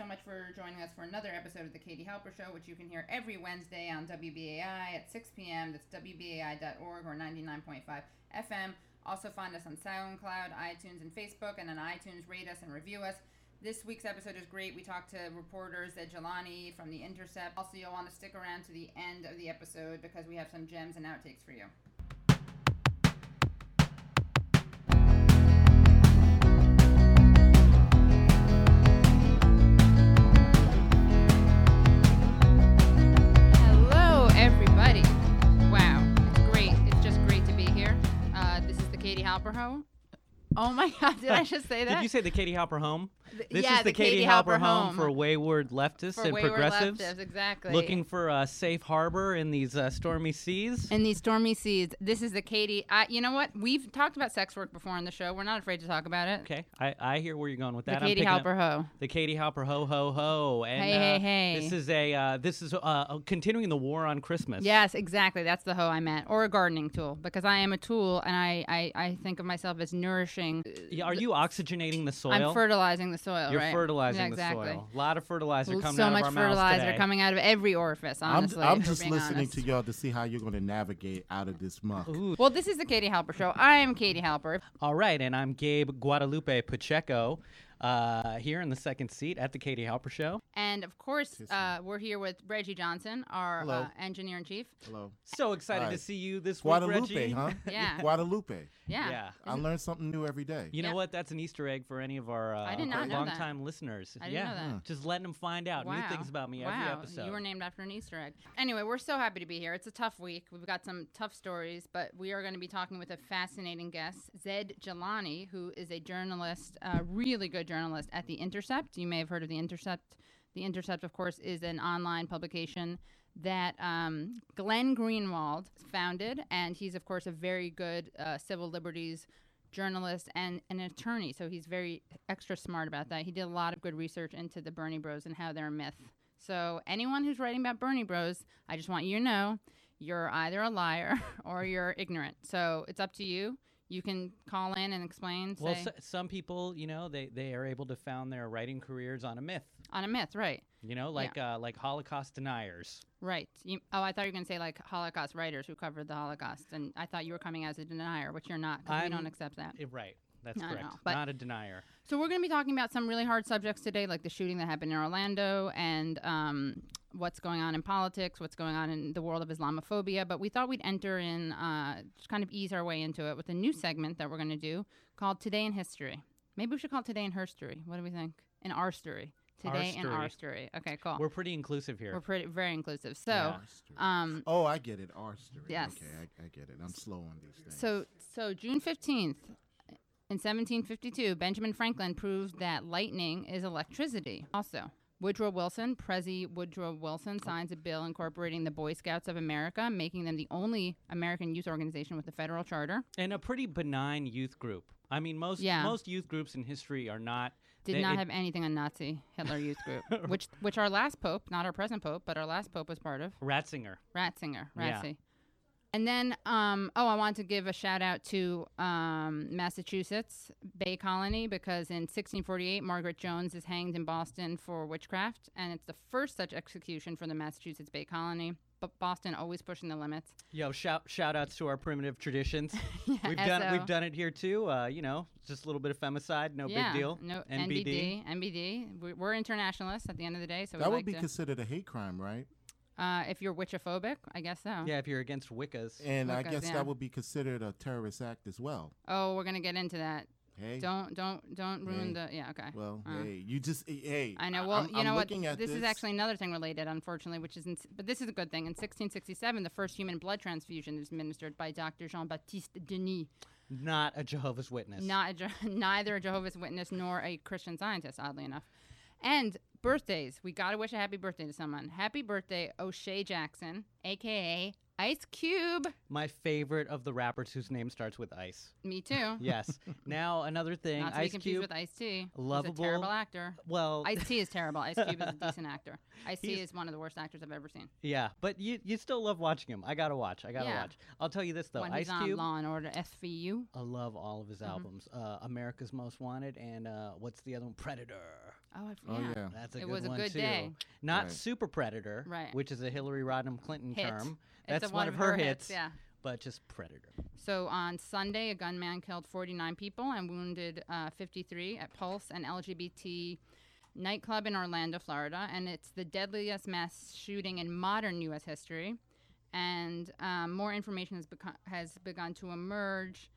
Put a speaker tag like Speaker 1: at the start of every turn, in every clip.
Speaker 1: so much for joining us for another episode of the Katie Halper Show, which you can hear every Wednesday on WBAI at 6 p.m. That's WBAI.org or 99.5 FM. Also, find us on SoundCloud, iTunes, and Facebook. And on iTunes, rate us and review us. This week's episode is great. We talked to reporters Zaid Jilani from The Intercept. Also, you'll want to stick around to the end of the episode because we have some gems and outtakes for you. Oh my God, did I just say that?
Speaker 2: Did you say the Katie Halper home?
Speaker 1: Th-
Speaker 2: This
Speaker 1: yeah,
Speaker 2: is the, Katie, Halper, home for wayward leftists
Speaker 1: for
Speaker 2: and
Speaker 1: wayward
Speaker 2: progressives
Speaker 1: leftists, exactly.
Speaker 2: looking for a safe harbor in these uh, stormy seas.
Speaker 1: in these stormy seas. This is the Katie. I, you know what? We've talked about sex work before on the show. We're not afraid to talk about it.
Speaker 2: okay, I, I hear where you're going with
Speaker 1: The
Speaker 2: that. I'm
Speaker 1: Katie Halper Ho.
Speaker 2: The Katie Halper ho ho ho. And,
Speaker 1: Hey, hey,
Speaker 2: uh,
Speaker 1: hey.
Speaker 2: This is a uh, this is uh, continuing the war on Christmas.
Speaker 1: Yes, exactly. That's the hoe I meant, or a gardening tool, because I am a tool, and I, I, I think of myself as nourishing.
Speaker 2: Yeah, Are you oxygenating the soil?
Speaker 1: I'm fertilizing the soil.
Speaker 2: You're
Speaker 1: right?
Speaker 2: fertilizing
Speaker 1: Yeah, exactly.
Speaker 2: the soil. A lot of fertilizer
Speaker 1: Well,
Speaker 2: coming
Speaker 1: so
Speaker 2: out
Speaker 1: much
Speaker 2: of our mouths
Speaker 1: fertilizer
Speaker 2: today.
Speaker 1: coming out of every orifice.
Speaker 3: I'm,
Speaker 1: Honestly,
Speaker 3: I'm just listening
Speaker 1: honest.
Speaker 3: to y'all to see how you're going to navigate out of this muck.
Speaker 2: Ooh.
Speaker 1: Well, this is the Katie Halper Show. I am Katie Halper.
Speaker 2: All right, and I'm Gabe Guadalupe Pacheco, uh, here in the second seat at the Katie Halper Show.
Speaker 1: And of course, uh, we're here with Reggie Johnson, our
Speaker 3: Hello.
Speaker 1: uh, engineer in chief.
Speaker 3: Hello.
Speaker 2: So excited to see you this week,
Speaker 3: Guadalupe,
Speaker 2: Reggie.
Speaker 3: huh?
Speaker 1: Yeah.
Speaker 3: Guadalupe.
Speaker 1: Yeah.
Speaker 2: Yeah.
Speaker 3: I learn something new every day.
Speaker 2: You know
Speaker 1: Yeah.
Speaker 2: what? That's an Easter egg for any of our uh,
Speaker 1: I did not know that.
Speaker 2: listeners.
Speaker 1: I didn't
Speaker 2: yeah,
Speaker 1: know that.
Speaker 3: Huh.
Speaker 2: just letting them find out
Speaker 1: wow.
Speaker 2: new things about me
Speaker 1: wow.
Speaker 2: every episode.
Speaker 1: You were named after an Easter egg. Anyway, we're so happy to be here. It's a tough week. We've got some tough stories, but we are going to be talking with a fascinating guest, Zaid Jilani, who is a journalist, a really good journalist at The Intercept. You may have heard of The Intercept. The Intercept, of course, is an online publication that um, Glenn Greenwald founded, and he's, of course, a very good uh, civil liberties journalist and an attorney, so he's very extra smart about that. He did a lot of good research into the Bernie Bros and how they're a myth. So anyone who's writing about Bernie Bros, I just want you to know you're either a liar or you're ignorant. So it's up to you. You can call in and explain, say,
Speaker 2: well, s some people, you know, they, they are able to found their writing careers on a myth.
Speaker 1: on a myth, right?
Speaker 2: You know, like uh, like Holocaust deniers.
Speaker 1: Right. You, oh, I thought you were going to say like Holocaust writers who covered the Holocaust, and I thought you were coming as a denier, which you're not. 'cause we don't accept that.
Speaker 2: Eh, right. That's
Speaker 1: No,
Speaker 2: correct.
Speaker 1: no, but-
Speaker 2: Not a denier.
Speaker 1: So we're going to be talking about some really hard subjects today, like the shooting that happened in Orlando and um, what's going on in politics, what's going on in the world of Islamophobia. But we thought we'd enter in, uh, just kind of ease our way into it with a new segment that we're going to do called Today in History. Maybe we should call it Today in Her Story. What do we think? In our story.
Speaker 2: Our
Speaker 1: Today in our
Speaker 2: story.
Speaker 1: story. Okay, cool.
Speaker 2: We're pretty inclusive here.
Speaker 1: We're pretty very inclusive. So,
Speaker 2: Yeah.
Speaker 3: Our story.
Speaker 1: um,
Speaker 3: oh, I get it. Our story.
Speaker 1: Yes.
Speaker 3: Okay, I, I get it. I'm slow on these things.
Speaker 1: So, so June fifteenth, in 1752, Benjamin Franklin proved that lightning is electricity. Also, Woodrow Wilson, Prezi Woodrow Wilson, signs a bill incorporating the Boy Scouts of America, making them the only American youth organization with a federal charter.
Speaker 2: and a pretty benign youth group. I mean, most
Speaker 1: Yeah.
Speaker 2: most youth groups in history are not.
Speaker 1: Did
Speaker 2: they-
Speaker 1: not
Speaker 2: it-
Speaker 1: have anything on Nazi Hitler Youth Group, which which our last pope, not our present pope, but our last pope was part of.
Speaker 2: Ratzinger.
Speaker 1: Ratzinger,
Speaker 2: Yeah.
Speaker 1: Ratzi. And then, um, oh, I want to give a shout out to um, Massachusetts Bay Colony because in 1648, Margaret Jones is hanged in Boston for witchcraft, and it's the first such execution for the Massachusetts Bay Colony. But Boston always pushing the limits.
Speaker 2: Yo, shout shout outs to our primitive traditions.
Speaker 1: Yeah,
Speaker 2: we've done
Speaker 1: SO.
Speaker 2: we've done it here too. Uh, you know, just a little bit of femicide, no
Speaker 1: yeah,
Speaker 2: big deal.
Speaker 1: No
Speaker 2: NBD.
Speaker 1: NBD. NBD. We- We're internationalists at the end of the day, so we
Speaker 3: that would
Speaker 1: like
Speaker 3: be
Speaker 1: to.
Speaker 3: considered a hate crime, right?
Speaker 1: Uh, if you're witchophobic, I guess so.
Speaker 2: Yeah, if you're against Wiccas.
Speaker 3: And I
Speaker 1: Okay,
Speaker 3: guess
Speaker 1: yeah.
Speaker 3: that would be considered a terrorist act as well.
Speaker 1: Oh, we're gonna get into that.
Speaker 3: Hey.
Speaker 1: Don't don't don't ruin
Speaker 3: Hey.
Speaker 1: the. Yeah. Okay.
Speaker 3: Well,
Speaker 1: Uh.
Speaker 3: hey, you just hey.
Speaker 1: I know.
Speaker 3: I-
Speaker 1: Well,
Speaker 3: I'm-
Speaker 1: you
Speaker 3: I'm
Speaker 1: know what?
Speaker 3: looking at
Speaker 1: This, is actually another thing related, unfortunately, which is, in, but this is a good thing. In 1667, the first human blood transfusion is administered by Dr. Jean Baptiste Denis,
Speaker 2: Not a Jehovah's Witness.
Speaker 1: not a, Je- neither a Jehovah's Witness nor a Christian Scientist, oddly enough. And birthdays, we gotta wish a happy birthday to someone. Happy birthday, O'Shea Jackson, aka Ice Cube.
Speaker 2: My favorite of the rappers whose name starts with Ice.
Speaker 1: Me too.
Speaker 2: Yes. now another thing,
Speaker 1: Not to be
Speaker 2: Ice
Speaker 1: confused
Speaker 2: Cube.
Speaker 1: with Ice T.
Speaker 2: lovable-
Speaker 1: He's a terrible actor.
Speaker 2: well,
Speaker 1: Ice T is terrible. Ice Cube is a decent actor. Ice T is one of the worst actors I've ever seen.
Speaker 2: yeah, but you you still love watching him. I gotta watch. I gotta
Speaker 1: Yeah.
Speaker 2: watch. I'll tell you this though,
Speaker 1: when
Speaker 2: Ice
Speaker 1: he's on
Speaker 2: Cube.
Speaker 1: Law and Order SVU.
Speaker 2: I love all of his
Speaker 1: Mhm.
Speaker 2: albums. Uh, America's Most Wanted and uh, what's the other one? Predator.
Speaker 1: Oh, I, forgot.
Speaker 3: Oh
Speaker 1: yeah.
Speaker 3: yeah.
Speaker 2: That's a
Speaker 1: It
Speaker 2: good
Speaker 1: was a
Speaker 2: one
Speaker 1: good
Speaker 2: too.
Speaker 1: day.
Speaker 2: Not
Speaker 3: Right.
Speaker 2: super predator,
Speaker 1: Right.
Speaker 2: which is a Hillary Rodham Clinton
Speaker 1: Hit.
Speaker 2: term.
Speaker 1: It's
Speaker 2: That's
Speaker 1: a
Speaker 2: one of her hits.
Speaker 1: Yeah.
Speaker 2: But just predator.
Speaker 1: So on Sunday, a gunman killed 49 people and wounded uh, 53 at Pulse, an LGBT nightclub in Orlando, Florida. And it's the deadliest mass shooting in modern U.S. history. And um, more information has, beco- has begun to emerge.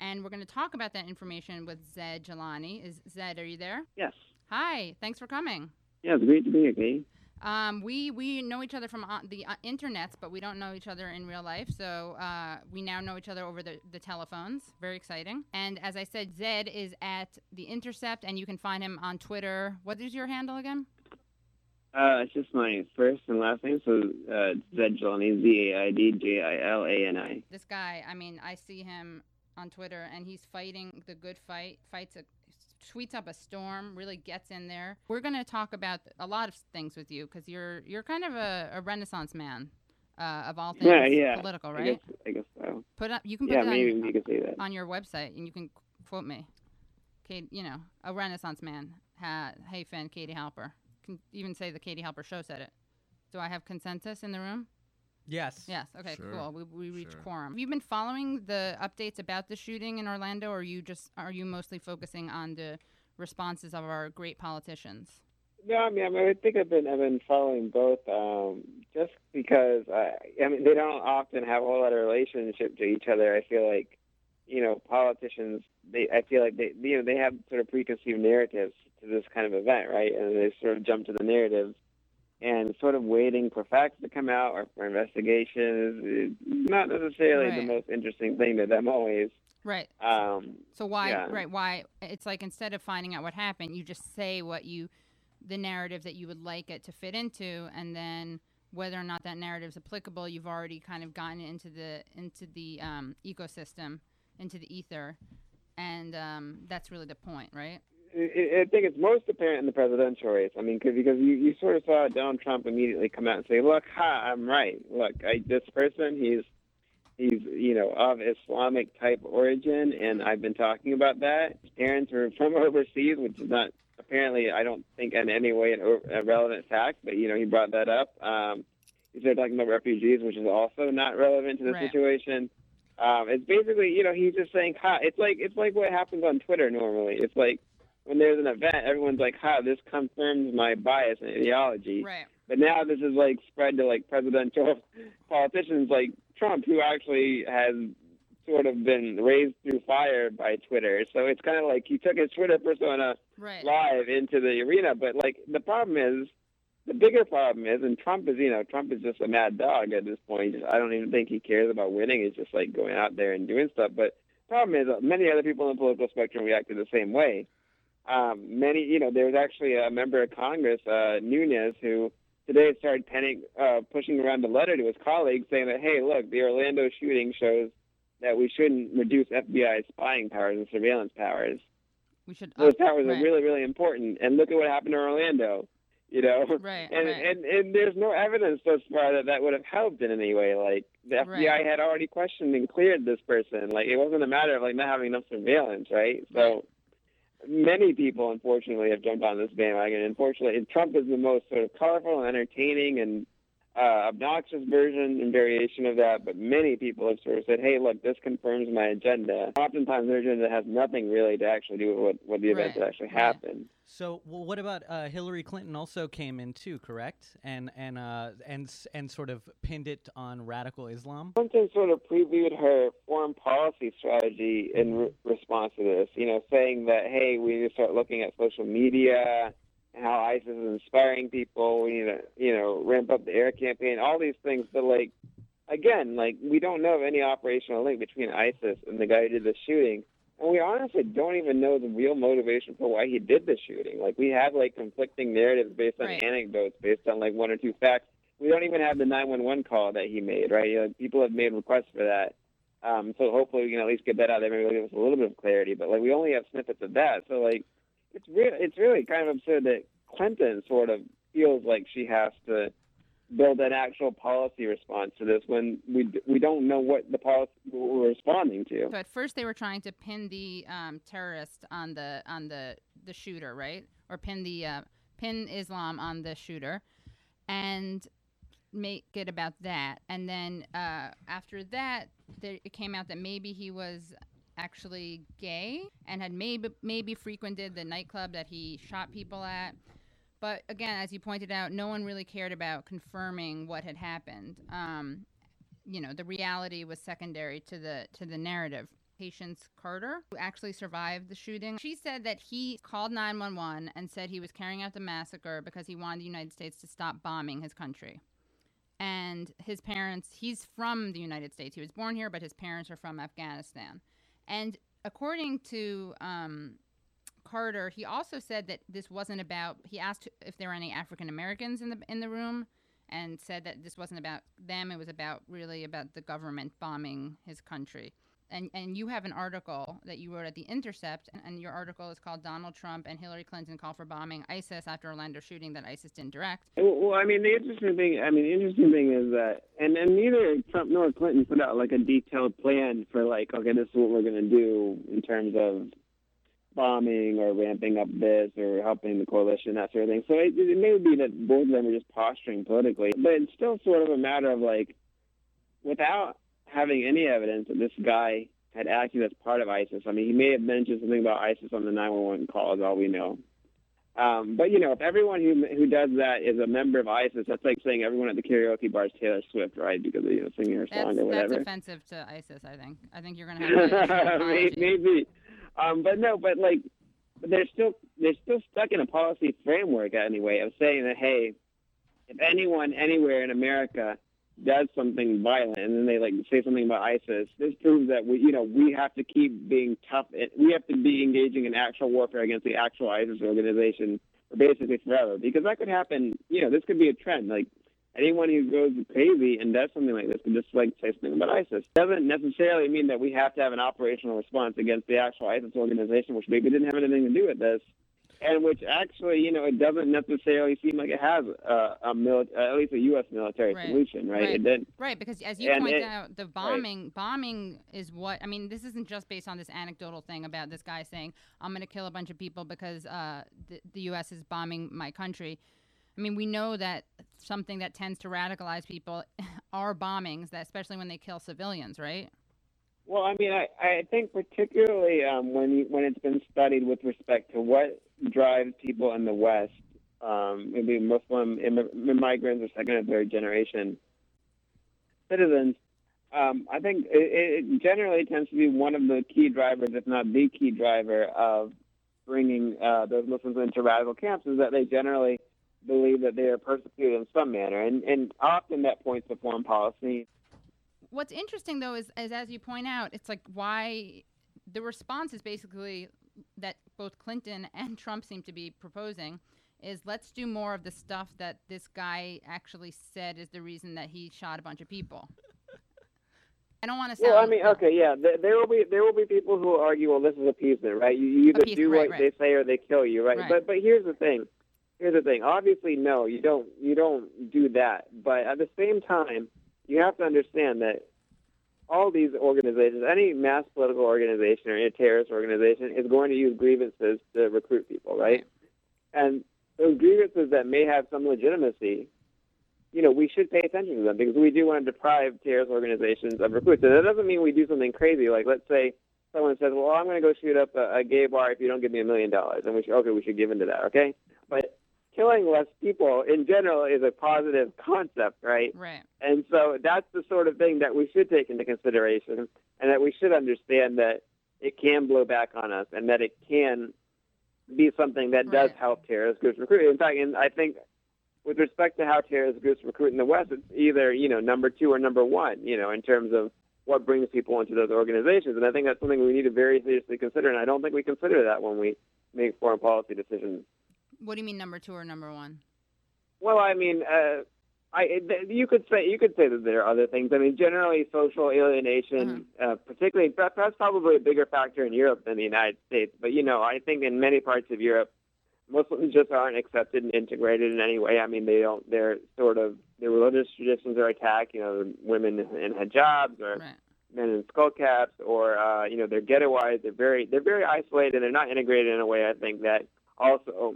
Speaker 1: And we're going to talk about that information with Zaid Jilani. Is Zaid, are you there?
Speaker 4: Yes.
Speaker 1: Hi, thanks for coming.
Speaker 4: Yeah, it's great to be here, Katie.
Speaker 1: Um, we we know each other from uh, the uh, internets, but we don't know each other in real life. So uh, we now know each other over the, the telephones. Very exciting. And as I said, Zaid is at the Intercept, and you can find him on Twitter. What is your handle again?
Speaker 4: Uh, it's just my first and last name, so uh, Zaid Jilani, Z A I D J I L A N I.
Speaker 1: This guy. I mean, I see him on Twitter, and he's fighting the good fight. Fights a tweets up a storm. Really gets in there. We're going to talk about a lot of things with you because you're you're kind of a, a renaissance man. Uh, of all things
Speaker 4: Yeah, yeah.
Speaker 1: political,
Speaker 4: I
Speaker 1: right?
Speaker 4: guess, I guess so.
Speaker 1: Put up. You can put
Speaker 4: Yeah,
Speaker 1: it on,
Speaker 4: maybe you could say that.
Speaker 1: on your website and you can quote me. Kate, you know, a Renaissance man. Ha, hey, Finn, Katie Halper. Can even say the Katie Halper show said it. Do I have consensus in the room?
Speaker 2: Yes.
Speaker 1: Yes. Okay.
Speaker 3: Sure,
Speaker 1: Cool. We, we reached
Speaker 3: sure.
Speaker 1: quorum. Have you been following the updates about the shooting in Orlando, or are you just are you mostly focusing on the responses of our great politicians?
Speaker 4: No, I mean, I, mean, I think I've been I've been following both, um, just because I, I mean they don't often have a whole lot of relationship to each other. I feel like, you know, politicians they I feel like they you know they have sort of preconceived narratives to this kind of event, right? And they sort of jump to the narratives, and sort of waiting for facts to come out or for investigations is not necessarily the most interesting thing to them always.
Speaker 1: Right.
Speaker 4: Um,
Speaker 1: So why,
Speaker 4: Yeah.
Speaker 1: right? Why? It's like instead of finding out what happened, you just say what you, the narrative that you would like it to fit into, and then whether or not that narrative is applicable, you've already kind of gotten into the into the um, ecosystem, into the ether, and um, that's really the point, right?
Speaker 4: I I think it's most apparent in the presidential race. I mean, cause, because you, you sort of saw Donald Trump immediately come out and say, "Look, ha, I'm right. Look, I, this person, he's he's you know of Islamic type origin, and I've been talking about that. His parents were from overseas, which is not apparently, I don't think in any way a relevant fact, but you know he brought that up. Um, he started talking about refugees, which is also not relevant to the
Speaker 1: Right.
Speaker 4: situation. Um, it's basically, you know, he's just saying, "Ha." It's like it's like what happens on Twitter normally. It's like when there's an event, everyone's like, "Ha, this confirms my bias and ideology."
Speaker 1: Right.
Speaker 4: But now this is like spread to like presidential politicians like Trump, who actually has sort of been raised through fire by Twitter. So it's kind of like he took his Twitter persona
Speaker 1: Right.
Speaker 4: live into the arena. But like the problem is, the bigger problem is, and Trump is, you know, Trump is just a mad dog at this point. I don't even think he cares about winning. He's just like going out there and doing stuff. But the problem is, many other people in the political spectrum reacted the same way. Um, many, you know, there was actually a member of Congress, uh, Nunes, who today started penning, uh, pushing around a letter to his colleagues saying that, hey, look, the Orlando shooting shows that we shouldn't reduce FBI spying powers and surveillance powers.
Speaker 1: We should.
Speaker 4: Those
Speaker 1: up-
Speaker 4: powers
Speaker 1: right.
Speaker 4: are really, really important. And look at what happened to Orlando. You know,
Speaker 1: Right,
Speaker 4: and,
Speaker 1: right.
Speaker 4: and and there's no evidence thus far that that would have helped in any way. Like the FBI
Speaker 1: Right.
Speaker 4: had already questioned and cleared this person. Like it wasn't a matter of like not having enough surveillance, right? So many people, unfortunately, have jumped on this bandwagon. Unfortunately, Trump is the most sort of colorful and entertaining and uh, obnoxious version and variation of that. But many people have sort of said, "Hey, look, this confirms my agenda." Oftentimes, their agenda has nothing really to actually do with what, what the event that actually
Speaker 1: right.
Speaker 4: happened.
Speaker 2: So, well, what about uh, Hillary Clinton? Also came in too, correct? And and uh, and and sort of pinned it on radical Islam.
Speaker 4: Clinton sort of previewed her foreign policy strategy in re- response to this, you know, saying that, hey, we need to start looking at social media how ISIS is inspiring people. We need to, you know, ramp up the air campaign, all these things. But, like, again, like, we don't know of any operational link between ISIS and the guy who did the shooting. And we honestly don't even know the real motivation for why he did the shooting. Like, we have, like, conflicting narratives based on
Speaker 1: Right.
Speaker 4: anecdotes, based on, like, one or two facts we don't even have the 911 call that he made, right? You know, people have made requests for that. Um, so hopefully we can at least get that out there. Maybe it'll give us a little bit of clarity. But like we only have snippets of that. So like it's real it's really kind of absurd that Clinton sort of feels like she has to build an actual policy response to this when we we don't know what the policy we're responding to.
Speaker 1: So at first they were trying to pin the um, terrorist on the on the the shooter, right? or pin the uh, pin Islam on the shooter, and make it about that. And then uh, after that, there, it came out that maybe he was actually gay and had maybe maybe frequented the nightclub that he shot people at. But again, as you pointed out, no one really cared about confirming what had happened. Um, you know, the reality was secondary to the to the narrative. Patience Carter, who actually survived the shooting, she said that he called 911 and said he was carrying out the massacre because he wanted the United States to stop bombing his country. And his parents, he's from the United States. He was born here, but his parents are from Afghanistan. And according to um, Carter, he also said that this wasn't about. He asked if there were any African Americans in the in the room, and said that this wasn't about them. It was about really about the government bombing his country. And and you have an article that you wrote at the Intercept, and, and your article is called "Donald Trump and Hillary Clinton Call for Bombing ISIS After Orlando Shooting That ISIS Didn't Direct."
Speaker 4: Well, I mean, the interesting thing, I mean, the interesting thing is that, and, and neither Trump nor Clinton put out like a detailed plan for like, okay, this is what we're going to do in terms of bombing or ramping up this or helping the coalition, that sort of thing. So it, it may be that both of them are just posturing politically, but it's still sort of a matter of like, without having any evidence that this guy had acted as part of ISIS. I mean, he may have mentioned something about ISIS on the 911 call, is all we know. Um, but you know, if everyone who who does that is a member of ISIS, that's like saying everyone at the karaoke bar is Taylor Swift, right? Because you know singing her song
Speaker 1: That's,
Speaker 4: or whatever.
Speaker 1: that's offensive to ISIS. I think. I think you're going to have to issue an apology.
Speaker 4: maybe, um, but no, but like, they're still they're still stuck in a policy framework anyway of saying that hey, if anyone anywhere in America does something violent and then they like say something about ISIS, this proves that we you know we have to keep being tough. We have to be engaging in actual warfare against the actual ISIS organization for basically forever because that could happen. You know, this could be a trend like. Anyone who goes crazy and does something like this could just like say something about ISIS. Doesn't necessarily mean that we have to have an operational response against the actual ISIS organization, which maybe didn't have anything to do with this, and which actually, you know, it doesn't necessarily seem like it has a, a mili- at least a U.S. military
Speaker 1: Right.
Speaker 4: solution, right?
Speaker 1: Right.
Speaker 4: It.
Speaker 1: Right, because as you point
Speaker 4: it-
Speaker 1: out, the bombing bombing is what I mean. This isn't just based on this anecdotal thing about this guy saying, "I'm going to kill a bunch of people because uh, the, the U.S. is bombing my country." I mean, we know that something that tends to radicalize people are bombings, that especially when they kill civilians, right?
Speaker 4: Well, I mean, I, I think particularly um, when you, when it's been studied with respect to what drives people in the West, um, maybe Muslim Im- migrants or second or third generation citizens, um, I think it, it generally tends to be one of the key drivers, if not the key driver, of bringing uh, those Muslims into radical camps is that they generally believe that they are persecuted in some manner, and and often that points to foreign policy.
Speaker 1: What's interesting though is, is as you point out, it's like why the response is basically that both Clinton and Trump seem to be proposing is let's do more of the stuff that this guy actually said is the reason that he shot a bunch of people. I don't want to sound.
Speaker 4: Well, I mean, okay, yeah, there, there will be there will be people who will argue, well, this is appeasement, right? You, you either do
Speaker 1: right,
Speaker 4: what
Speaker 1: right.
Speaker 4: they say or they kill you, right?
Speaker 1: Right.
Speaker 4: But but here's the thing, here's the thing. Obviously, no, you don't you don't do that. But at the same time, you have to understand that all these organizations, any mass political organization or any terrorist organization, is going to use grievances to recruit people, right? And those grievances that may have some legitimacy, you know, we should pay attention to them because we do want to deprive terrorist organizations of recruits. And that doesn't mean we do something crazy. Like, let's say someone says, "Well, I'm going to go shoot up a, a gay bar if you don't give me a million dollars," and we should, okay, we should give into that, okay? But killing less people in general is a positive concept, right?
Speaker 1: Right.
Speaker 4: And so that's the sort of thing that we should take into consideration, and that we should understand that it can blow back on us, and that it can be something that does
Speaker 1: Right.
Speaker 4: help terrorist groups recruit. In fact, and I think with respect to how terrorist groups recruit in the West, it's either you know number two or number one, you know, in terms of what brings people into those organizations. And I think that's something we need to very seriously consider. And I don't think we consider that when we make foreign policy decisions.
Speaker 1: What do you mean number two or number one?
Speaker 4: Well, I mean, uh, I th- you could say you could say that there are other things. I mean, generally, social alienation, uh, particularly that's probably a bigger factor in Europe than the United States. But you know, I think in many parts of Europe, Muslims just aren't accepted and integrated in any way. I mean, they don't. They're sort of their religious traditions are attacked. You know, women in hijabs or
Speaker 1: Right.
Speaker 4: men in skull caps, or uh, you know, they're ghettoized. They're very they're very isolated and they're not integrated in a way. I think that also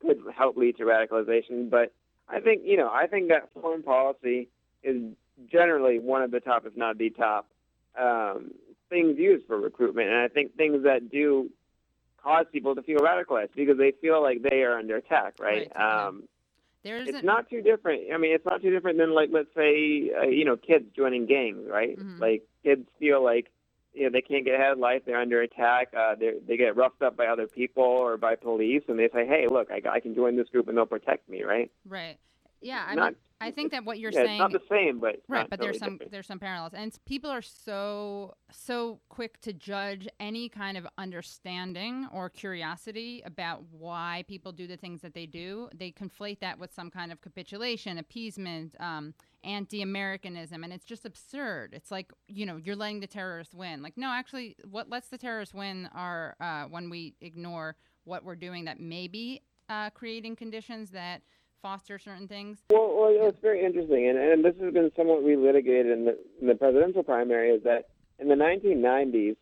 Speaker 4: could help lead to radicalization. But I think you know I think that foreign policy is generally one of the top, if not the top, um, things used for recruitment, and I think things that do cause people to feel radicalized because they feel like they are under attack, right?
Speaker 1: Right.
Speaker 4: Um,
Speaker 1: There's
Speaker 4: it's not too different. I mean, it's not too different than like let's say uh, you know kids joining gangs, right?
Speaker 1: Mhm.
Speaker 4: Like kids feel like you know they can't get ahead of life. They're under attack. Uh, they they get roughed up by other people or by police, and they say, "Hey, look, I, I can join this group and they'll protect me," right?
Speaker 1: right. Yeah, I
Speaker 4: Not-
Speaker 1: mean, I think that what you're
Speaker 4: yeah,
Speaker 1: saying
Speaker 4: it's not the same, but
Speaker 1: right but there's some
Speaker 4: different.
Speaker 1: there's some parallels and people are so so quick to judge any kind of understanding or curiosity about why people do the things that they do. They conflate that with some kind of capitulation appeasement um, anti-americanism and it's just absurd. It's like you know you're letting the terrorists win. Like no actually what lets the terrorists win are uh, when we ignore what we're doing that may be uh, creating conditions that foster certain things
Speaker 4: Well, well, it's very interesting, and, and this has been somewhat relitigated in the, in the presidential primary. Is that in the 1990s,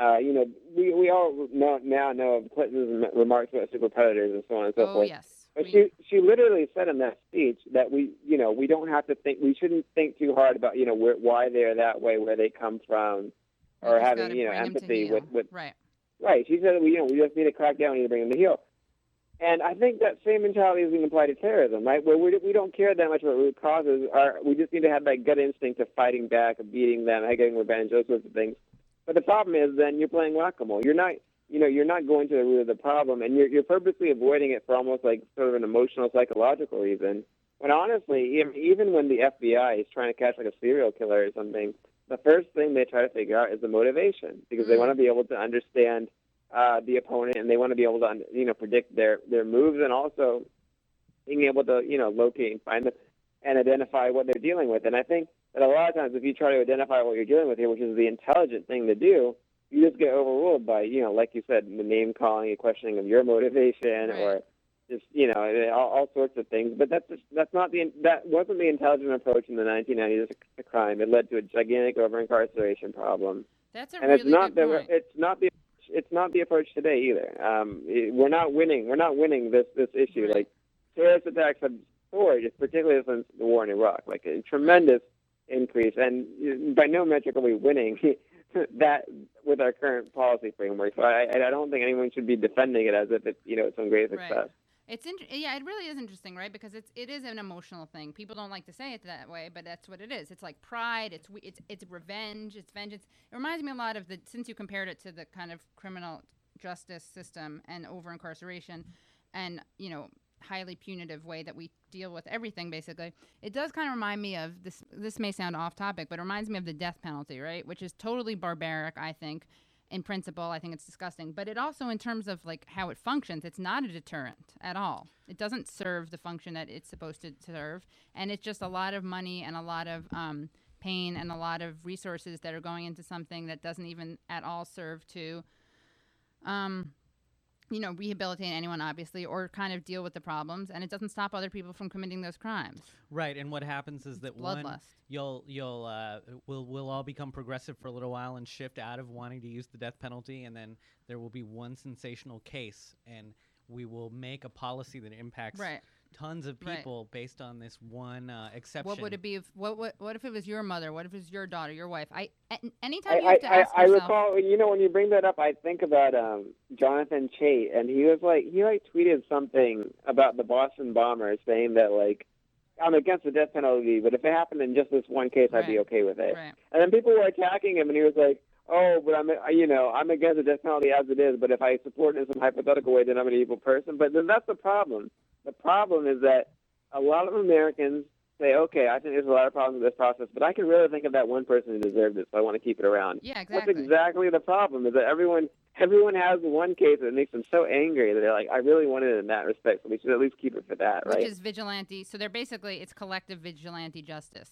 Speaker 4: uh, you know, we we all know, now know of Clinton's remarks about super predators and so on and so
Speaker 1: oh
Speaker 4: forth.
Speaker 1: yes
Speaker 4: But
Speaker 1: We-
Speaker 4: she she literally said in that speech that we you know we don't have to think we shouldn't think too hard about you know where, why they're that way, where they come from, or having you know
Speaker 1: bring 'em to
Speaker 4: empathy with with
Speaker 1: right
Speaker 4: Right. She said, we, you know, we just need to crack down. We need to bring them to heel. And I think that same mentality is being applied to terrorism, right? Where we, we don't care that much about root causes. Our, we just need to have that gut instinct of fighting back, of beating them, of getting revenge, those sorts of things. But the problem is then you're playing whack-a-mole. You're not, you know, you're not going to the root of the problem, and you're, you're purposely avoiding it for almost like sort of an emotional, psychological reason. When honestly, even- even when the FBI is trying to catch like a serial killer or something, the first thing they try to figure out is the motivation because they
Speaker 1: Mm.
Speaker 4: want to be able to understand uh, the opponent and they want to be able to you know predict their their moves and also being able to you know locate and find them and identify what they're dealing with. And I think that a lot of times if you try to identify what you're dealing with here, which is the intelligent thing to do, you just get overruled by you know like you said the name calling and questioning of your motivation
Speaker 1: Right.
Speaker 4: or just you know all, all sorts of things. But that's just, that's not the that wasn't the intelligent approach in the 1990s to crime. It led to a gigantic over incarceration problem
Speaker 1: that's a
Speaker 4: and
Speaker 1: really
Speaker 4: it's not
Speaker 1: good
Speaker 4: the
Speaker 1: point
Speaker 4: it's not the it's not the approach today either. Um, we're not winning. We're not winning this this issue. Like terrorist attacks have soared, particularly since the war in Iraq. Like a tremendous increase, and by no metric are we winning that with our current policy framework. So I, I don't think anyone should be defending it as if it's you know some great
Speaker 1: Right. It's int- yeah, it really is interesting, right? Because it's it is an emotional thing. People don't like to say it that way, but that's what it is. It's like pride. It's it's it's revenge. It's vengeance. It reminds me a lot of the since you compared it to the kind of criminal justice system and over incarceration, and you know highly punitive way that we deal with everything basically it does kind of remind me of this this may sound off topic but it reminds me of the death penalty right which is totally barbaric i think in principle i think it's disgusting but it also in terms of like how it functions it's not a deterrent at all. It doesn't serve the function that it's supposed to serve and it's just a lot of money and a lot of um, pain and a lot of resources that are going into something that doesn't even at all serve to um, you know rehabilitate anyone obviously or kind of deal with the problems and it doesn't stop other people from committing those crimes.
Speaker 2: Right, and what happens is that one,
Speaker 1: bloodlust.
Speaker 2: you'll you'll uh, we'll we'll all become progressive for a little while and shift out of wanting to use the death penalty, and then there will be one sensational case, and we will make a policy that impacts
Speaker 1: right
Speaker 2: tons of
Speaker 1: Right.
Speaker 2: people based on this one uh, exception.
Speaker 1: what would it be if what, what what if it was your mother what if it was your daughter your wife I anytime
Speaker 4: I,
Speaker 1: you have to
Speaker 4: I,
Speaker 1: ask
Speaker 4: I, I
Speaker 1: yourself
Speaker 4: recall, you know, when you bring that up, I think about um, Jonathan Chait, and he was like, he like tweeted something about the Boston bombers, saying that like, I'm against the death penalty, but if it happened in just this one case, I'd be okay with it.
Speaker 1: right
Speaker 4: And then people were attacking him, and he was like, "Oh, but I'm, you know, I'm against the death penalty as it is. But if I support it in some hypothetical way, then I'm an evil person." But then that's the problem. The problem is that a lot of Americans say, "Okay, I think there's a lot of problems with this process, but I can really think of that one person who deserved it, so I want to keep it around."
Speaker 1: yeah
Speaker 4: That's
Speaker 1: exactly
Speaker 4: exactly the problem. Is that everyone everyone has one case that makes them so angry that they're like, "I really want it in that respect, so we should at least keep it for that,
Speaker 1: which
Speaker 4: right?"
Speaker 1: is vigilante so they're basically it's collective vigilante justice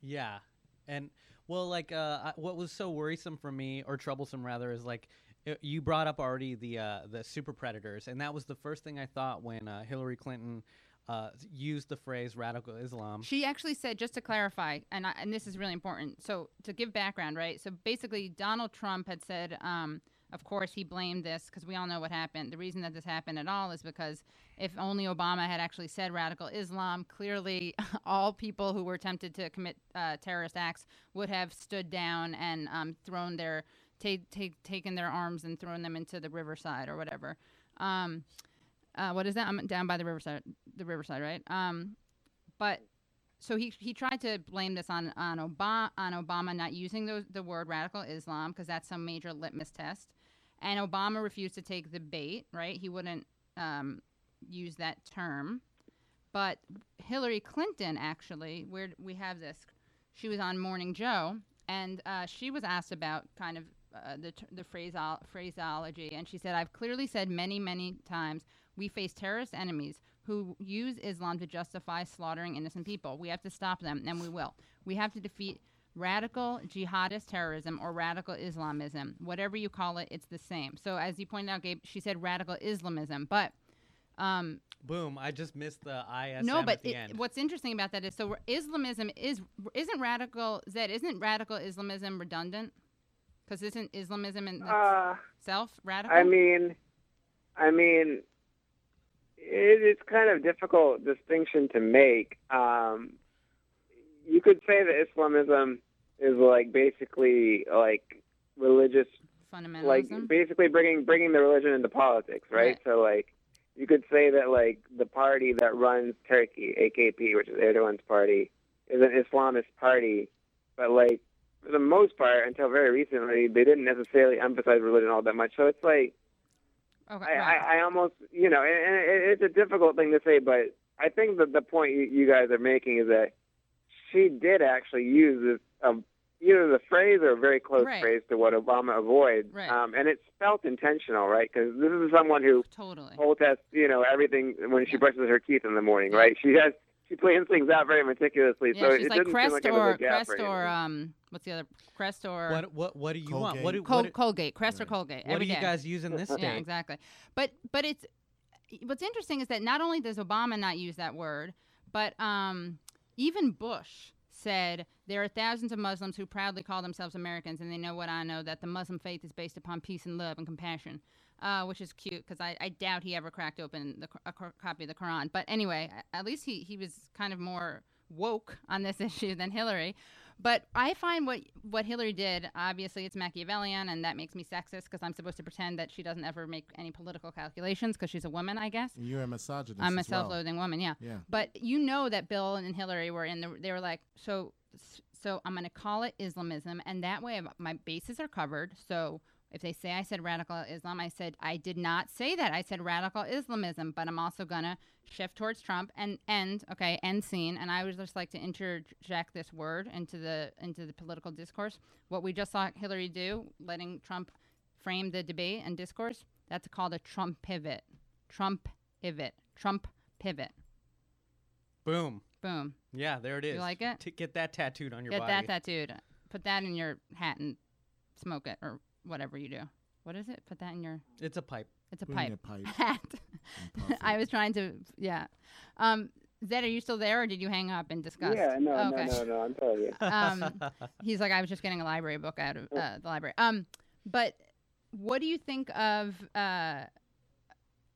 Speaker 2: Yeah, and well, like uh, what was so worrisome for me, or troublesome rather, is like uh, you brought up already the uh, the super predators, and that was the first thing I thought when uh, Hillary Clinton uh, used the phrase radical Islam.
Speaker 1: She actually said, just to clarify, and I, and this is really important. So to give background, right? So basically, Donald Trump had said, um, of course, he blamed this because we all know what happened. The reason that this happened at all is because if only Obama had actually said radical Islam, clearly all people who were tempted to commit uh, terrorist acts would have stood down and um, thrown their take taken their arms and thrown them into the riverside or whatever. Um, uh, what is that? I'm down by the riverside, the riverside, right? Um, but so he he tried to blame this on on Obama on Obama not using the the word radical Islam because that's some major litmus test, and Obama refused to take the bait. Right, he wouldn't um, use that term, but Hillary Clinton actually, where we have this, she was on Morning Joe, and uh, she was asked about kind of uh, the t- the phrasal- phraseology, and she said, "I've clearly said many many times we face terrorist enemies." Who use Islam to justify slaughtering innocent people. We have to stop them, and we will. We have to defeat radical jihadist terrorism or radical Islamism. Whatever you call it, it's the same. So, as you pointed out, Gabe, she said radical Islamism, but um,
Speaker 2: Boom! I just missed the ISM
Speaker 1: no, but
Speaker 2: at the
Speaker 1: it,
Speaker 2: end.
Speaker 1: what's interesting about that is so Islamism is isn't radical Zaid isn't radical Islamism redundant? Because isn't Islamism in
Speaker 4: Uh,
Speaker 1: itself radical?
Speaker 4: I mean, I mean, it, it's kind of difficult distinction to make. Um, you could say that Islamism is like basically like religious,
Speaker 1: fundamentalism.
Speaker 4: like basically bringing bringing the religion into politics, right?
Speaker 1: Right.
Speaker 4: So like. You could say that like the party that runs Turkey, AKP, which is Erdogan's party, is an Islamist party, but like for the most part, until very recently, they didn't necessarily emphasize religion all that much. So it's like
Speaker 1: okay,
Speaker 4: I,
Speaker 1: right.
Speaker 4: I, I almost, you know, and, it, it's a difficult thing to say, but I think that the point you, you guys are making is that she did actually use this, um, either the phrase or a very close
Speaker 1: Right.
Speaker 4: phrase to what Obama avoids,
Speaker 1: Right.
Speaker 4: um, and it's felt intentional, right? Because this is someone who
Speaker 1: totally.
Speaker 4: protests, you know, everything when she
Speaker 1: Yeah.
Speaker 4: brushes her teeth in the morning,
Speaker 1: Yeah.
Speaker 4: right? She has she plans things out very meticulously,
Speaker 1: yeah,
Speaker 4: so
Speaker 1: she's
Speaker 4: it
Speaker 1: like Crest
Speaker 4: seem like
Speaker 1: or Crest
Speaker 4: or
Speaker 1: um, what's the other Crest or
Speaker 2: what what what do you want? What do
Speaker 3: Colgate.
Speaker 1: Col-
Speaker 2: what, do-
Speaker 1: Colgate? Crest or Colgate?
Speaker 2: what
Speaker 1: every
Speaker 2: do you
Speaker 1: day.
Speaker 2: guys use in this
Speaker 1: Yeah, exactly. But but it's what's interesting is that not only does Obama not use that word, but um, even Bush said there are thousands of Muslims who proudly call themselves Americans, and they know what I know that the Muslim faith is based upon peace and love and compassion. Uh, which is cute because I, I doubt he ever cracked open the, a co- copy of the Quran. But anyway, at least he, he was kind of more woke on this issue than Hillary. But I find what what Hillary did, obviously, it's Machiavellian, and that makes me sexist because I'm supposed to pretend that she doesn't ever make any political calculations because she's a woman, I guess.
Speaker 3: And you're a misogynist.
Speaker 1: I'm a self-loathing woman, yeah.
Speaker 3: Yeah.
Speaker 1: But you know that Bill and Hillary were in the. They were like, so, so I'm going to call it Islamism, and that way my bases are covered. So if they say I said radical Islam, I said I did not say that. I said radical Islamism, but I'm also going to shift towards Trump and end. Okay, end scene. And I would just like to interject this word into the into the political discourse. What we just saw Hillary do, letting Trump frame the debate and discourse, that's called a Trump pivot. Trump pivot. Trump pivot.
Speaker 2: Boom.
Speaker 1: Boom.
Speaker 2: Yeah, there it is.
Speaker 1: You like it?
Speaker 2: T- get that tattooed on your
Speaker 1: Get
Speaker 2: body.
Speaker 1: that tattooed. Put that in your hat and smoke it or whatever you do. What is it? Put that in your.
Speaker 2: It's a pipe.
Speaker 1: It's a
Speaker 3: Put in
Speaker 1: pipe.
Speaker 3: a pipe
Speaker 1: Hat. I was trying to. Yeah. Um, Zaid, are you still there, or did you hang up in disgust?
Speaker 4: Yeah, no,
Speaker 1: okay.
Speaker 4: no, no, no. I'm telling you.
Speaker 1: Um, he's like, I was just getting a library book out of uh, the library. Um, but what do you think of uh,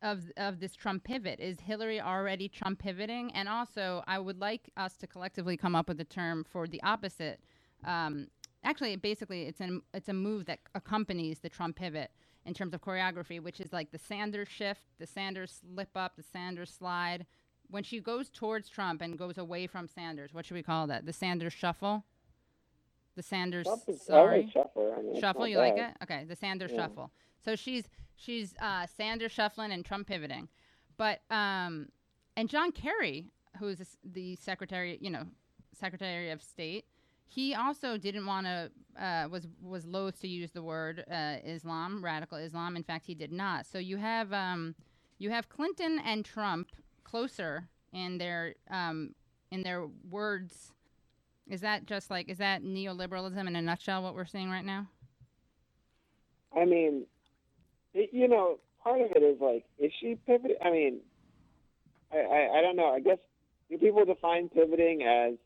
Speaker 1: of of this Trump pivot? Is Hillary already Trump pivoting? And also, I would like us to collectively come up with a term for the opposite. Um, actually, basically, it's an it's a move that accompanies the Trump pivot in terms of choreography, which is like the Sanders shift, the Sanders slip up, the Sanders slide. When she goes towards Trump and goes away from Sanders, what should we call that? The Sanders shuffle. The Sanders
Speaker 4: Trump is- I
Speaker 1: sorry
Speaker 4: shuffle. I mean,
Speaker 1: shuffle. You like it? Okay, the Sanders
Speaker 4: Yeah.
Speaker 1: shuffle. So she's she's uh, Sanders shuffling and Trump pivoting, but um, and John Kerry, who is the the secretary, you know, Secretary of State, he also didn't want to uh, was was loath to use the word uh, Islam, radical Islam. In fact, he did not. So you have um, you have Clinton and Trump closer in their um, in their words. Is that just like is that neoliberalism in a nutshell? What we're seeing right now?
Speaker 4: I mean, it, you know, part of it is like, is she pivoting? I mean, I, I, I don't know. I guess do people define pivoting as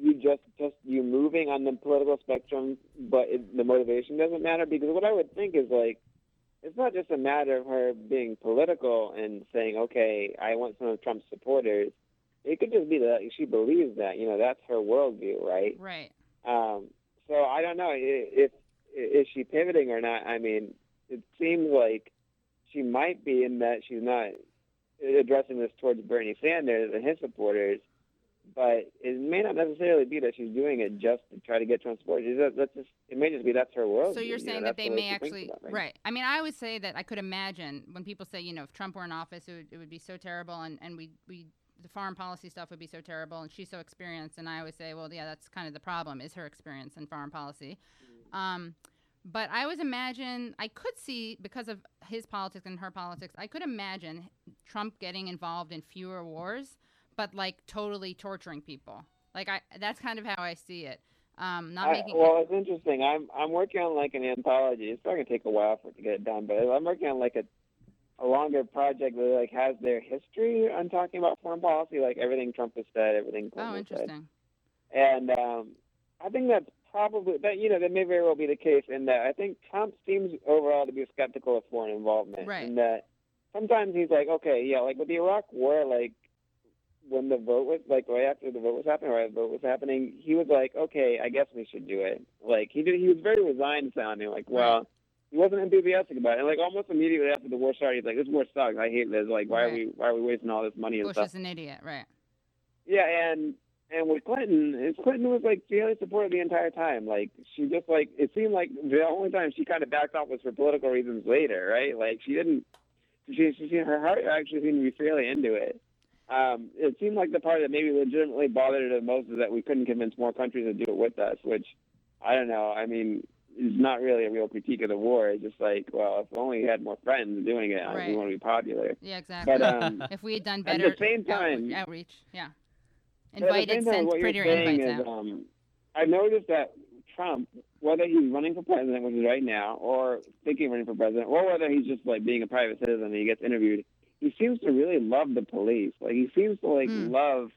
Speaker 4: you just just you moving on the political spectrum, but it, the motivation doesn't matter. Because what I would think is like, it's not just a matter of her being political and saying, okay, I want some of Trump's supporters. It could just be that she believes that, you know, that's her worldview, right?
Speaker 1: Right.
Speaker 4: Um, so I don't know i- if is she pivoting or not. I mean, it seems like she might be in that she's not addressing this towards Bernie Sanders and his supporters, but it may not necessarily be that she's doing it just to try to get. Just- That's just it may just be that's her world.
Speaker 1: So you're
Speaker 4: you know,
Speaker 1: saying that they may actually
Speaker 4: about it.
Speaker 1: right. I mean, I would say that I could imagine when people say, you know, if Trump were in office, it would, it would be so terrible, and and we we the foreign policy stuff would be so terrible, and she's so experienced, and I always say, well, yeah, that's kind of the problem is her experience in foreign policy. Um, but I always imagine I could see because of his politics and her politics, I could imagine Trump getting involved in fewer wars, but like totally torturing people. Like I, that's kind of how I see it. Um, not
Speaker 4: I,
Speaker 1: making.
Speaker 4: well, it's interesting. I'm I'm working on like an anthology. It's probably gonna take a while for it to get it done, but I'm working on like a a longer project that like has their history on talking about foreign policy, like everything Trump has said, everything Clinton
Speaker 1: oh,
Speaker 4: has said.
Speaker 1: interesting.
Speaker 4: And um, I think that's probably that. You know, that may very well be the case. In that, I think Trump seems overall to be skeptical of foreign involvement.
Speaker 1: Right.
Speaker 4: In that, sometimes he's like, okay, yeah, like with the Iraq War, like when the vote was like right after the vote was happening, right, the vote was happening, he was like, okay, I guess we should do it. Like he did, he was very resigned sounding. Like, well. He wasn't enthusiastic about it, and like almost immediately after the war started, he's like, "This war sucks. I hate this. Like, why are we why are we wasting all this money and
Speaker 1: Bush
Speaker 4: stuff?"
Speaker 1: is an idiot, right?
Speaker 4: Yeah, and and with Clinton, is Clinton was like fairly supportive the entire time. Like she just like it seemed like the only time she kind of backed off was for political reasons later, right? Like she didn't. She, she, she her heart actually seemed to be fairly into it. Um, it seemed like the part that maybe legitimately bothered her the most is that we couldn't convince more countries to do it with us, which I don't know. I mean, it's not really a real critique of the war. It's just like, well, if only we had more friends doing it,
Speaker 1: Right.
Speaker 4: we want to be popular.
Speaker 1: Yeah, exactly.
Speaker 4: But um,
Speaker 1: if we had done better, at
Speaker 4: the same
Speaker 1: out-
Speaker 4: time,
Speaker 1: outreach, yeah, invited, sent
Speaker 4: what you're
Speaker 1: prettier invites
Speaker 4: is,
Speaker 1: out.
Speaker 4: um, I noticed that Trump, whether he's running for president, which is right now, or thinking of running for president, or whether he's just like being a private citizen and he gets interviewed, he seems to really love the police. Like he seems to like
Speaker 1: Hmm.
Speaker 4: love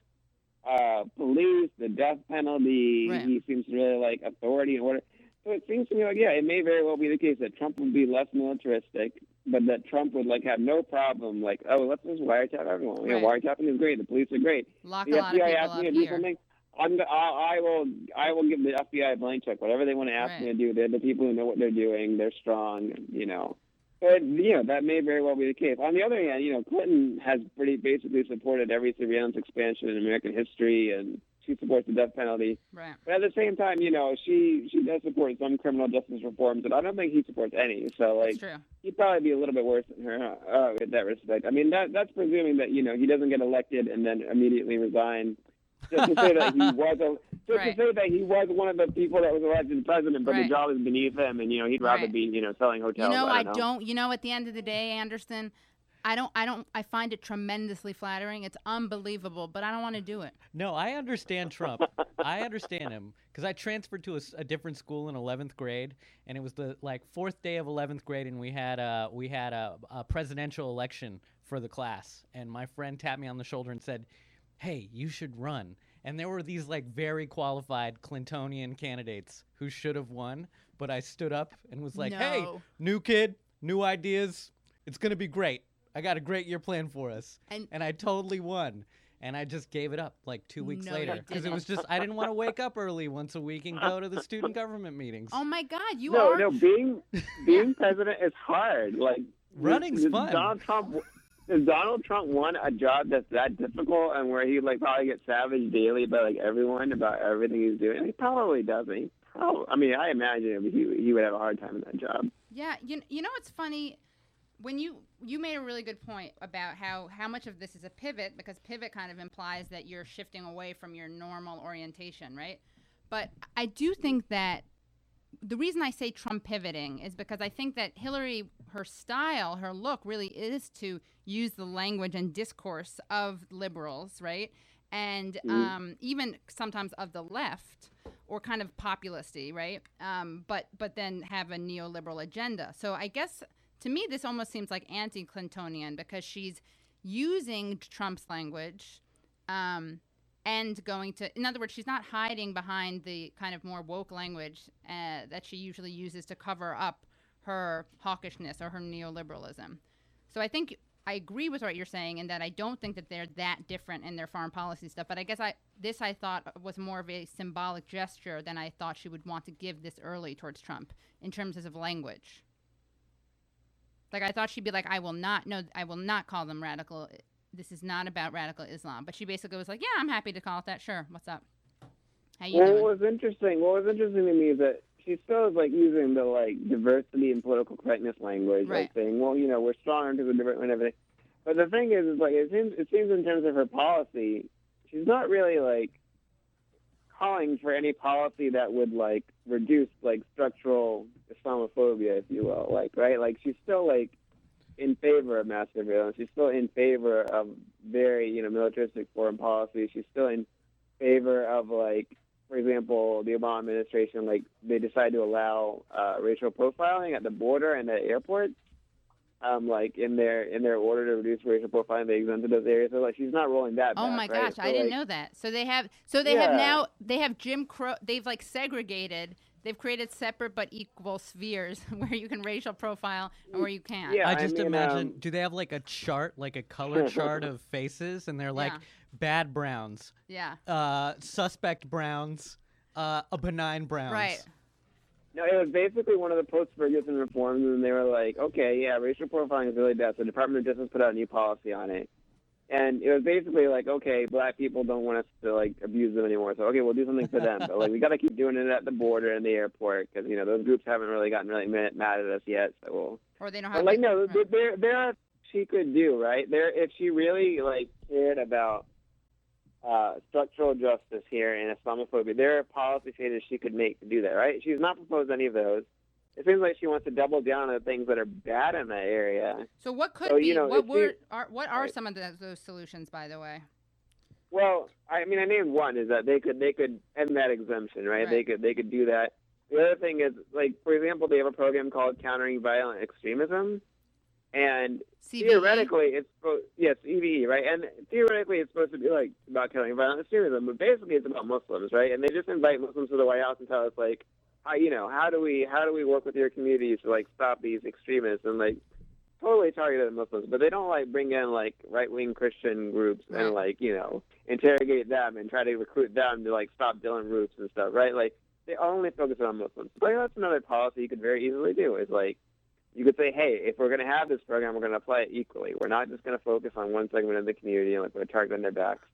Speaker 4: uh, police, the death penalty.
Speaker 1: Right.
Speaker 4: He seems to really like authority and order. So it seems to me like yeah, it may very well be the case that Trump would be less militaristic, but that Trump would like have no problem like oh let's just wiretap everyone. You know, wiretapping is great. The police are great
Speaker 1: Lock
Speaker 4: the
Speaker 1: a lot of
Speaker 4: FBI asks
Speaker 1: up
Speaker 4: me to do
Speaker 1: here.
Speaker 4: something, I'm the, I, I will I will give the FBI a blank check. Whatever they want to ask me to do, they're the people who know what they're doing. They're strong, you know. But you know that may very well be the case. On the other hand, you know Clinton has pretty basically supported every surveillance expansion in American history, and she supports the death penalty.
Speaker 1: Right.
Speaker 4: But at the same time, you know she she does support some criminal justice reforms, and I don't think he supports any. So like he'd probably be a little bit worse than her uh, in that respect. I mean, that that's presuming that you know he doesn't get elected and then immediately resign. Just to say that he was a, just
Speaker 1: Right.
Speaker 4: to say that he was one of the people that was elected president, but
Speaker 1: Right.
Speaker 4: the job is beneath him, and you know he'd rather
Speaker 1: Right.
Speaker 4: be you know selling
Speaker 1: You
Speaker 4: hotels.
Speaker 1: know,
Speaker 4: I
Speaker 1: I
Speaker 4: don't. know.
Speaker 1: don't. You know, at the end of the day, Anderson, I don't. I don't. I find it tremendously flattering. It's unbelievable, but I don't want to do it.
Speaker 2: No, I understand Trump. I understand him because I transferred to a different school in 11th grade, and it was the like fourth day of 11th grade, and we had a we had a, a presidential election for the class, and my friend tapped me on the shoulder and said, "Hey, you should run." And there were these like very qualified Clintonian candidates who should have won, but I stood up and was like, "Hey, new kid, new ideas. It's gonna be great. I got a great year planned for us."
Speaker 1: And
Speaker 2: and I totally won. And I just gave it up like two weeks
Speaker 1: No,
Speaker 2: later because it was just I didn't want to wake up early once a week and go to the student government meetings.
Speaker 1: oh my God, you
Speaker 4: no,
Speaker 1: are.
Speaker 4: no, no, being being president is hard. Like
Speaker 2: Running's
Speaker 4: does
Speaker 2: fun.
Speaker 4: Donald Trump. Does Donald Trump want a job that's that difficult and where he like probably gets savaged daily by like everyone about everything he's doing? He probably doesn't. Probably, I mean, I imagine he he would have a hard time in that job.
Speaker 1: Yeah, you you know what's funny when you you made a really good point about how how much of this is a pivot because pivot kind of implies that you're shifting away from your normal orientation, right? But I do think that the reason I say Trump pivoting is because I think that Hillary, her style, her look really is to use the language and discourse of liberals, right? And um, even sometimes of the left or kind of populisty, right? Um, but but then have a neoliberal agenda. So I guess to me this almost seems like anti-Clintonian because she's using Trump's language um, and going to in other words she's not hiding behind the kind of more woke language uh, that she usually uses to cover up her hawkishness or her neoliberalism. So i think i agree with what you're saying in that i don't think that they're that different in their foreign policy stuff but i guess i this i thought was more of a symbolic gesture than i thought she would want to give this early towards trump in terms of language. Like i thought she'd be like i will not no i will not call them radical this is not about radical Islam. But she basically was like, yeah, I'm happy to call it that. Sure. What's up? How you
Speaker 4: well,
Speaker 1: doing?
Speaker 4: what was interesting, what was interesting to me is that she still is like using the like diversity and political correctness language,
Speaker 1: Right.
Speaker 4: like saying, well, you know, we're strong because we're different and everything. But the thing is, is like it seems it seems in terms of her policy, she's not really like calling for any policy that would like reduce like structural Islamophobia, if you will, like right, like she's still like in favor of mass surveillance. She's still in favor of very, you know, militaristic foreign policy. She's still in favor of like, for example, the Obama administration, like they decided to allow uh, racial profiling at the border and at airports. Um, like in their in their order to reduce racial profiling, they exempted those areas. So like she's not rolling that.
Speaker 1: Oh
Speaker 4: back,
Speaker 1: my
Speaker 4: right?
Speaker 1: gosh,
Speaker 4: So,
Speaker 1: I didn't
Speaker 4: like,
Speaker 1: know that. So they have so they have now they have Jim Crow they've like segregated they've created separate but equal spheres where you can racial profile and where you can't.
Speaker 4: Yeah,
Speaker 2: I
Speaker 4: I
Speaker 2: just
Speaker 4: mean,
Speaker 2: imagine.
Speaker 4: um,
Speaker 2: do they have like a chart, like a color chart of faces, and they're like
Speaker 1: Yeah.
Speaker 2: bad browns,
Speaker 1: Yeah.
Speaker 2: uh, suspect browns, uh, a benign browns.
Speaker 1: Right.
Speaker 4: No, it was basically one of the post-Ferguson reforms, and they were like, okay, yeah, racial profiling is really bad. So the Department of Justice put out a new policy on it. And it was basically like, okay, black people don't want us to like abuse them anymore, so okay, we'll do something for them. but like, we got to keep doing it at the border and the airport because you know those groups haven't really gotten really mad, mad at us yet. So we'll.
Speaker 1: Or they don't have
Speaker 4: But like, no,
Speaker 1: right.
Speaker 4: there, there, are she could do right there if she really like cared about uh, structural justice here and Islamophobia. There are policy changes she could make to do that, right? She's not proposed any of those. It seems like she wants to double down on the things that are bad in that area.
Speaker 1: So what could
Speaker 4: So,
Speaker 1: be
Speaker 4: you know,
Speaker 1: what were are what are
Speaker 4: Right.
Speaker 1: some of the, those solutions by the way?
Speaker 4: Well, I mean, I named one is that they could they could end that exemption, right?
Speaker 1: Right.
Speaker 4: They could they could do that. The other thing is, like for example, they have a program called Countering Violent Extremism, and theoretically it's CVE right, and theoretically it's supposed to be like about countering violent extremism, but basically it's about Muslims, right? And they just invite Muslims to the White House and tell us like, how you know how do we how do we work with your communities to like stop these extremists and like totally targeted at Muslims, but they don't like bring in like right wing Christian groups and like you know interrogate them and try to recruit them to like stop Dylan groups and stuff, right? Like they only focus on Muslims. Like that's another policy you could very easily do. Is like you could say, hey, if we're going to have this program, we're going to apply it equally. We're not just going to focus on one segment of the community and like put a target on their backs.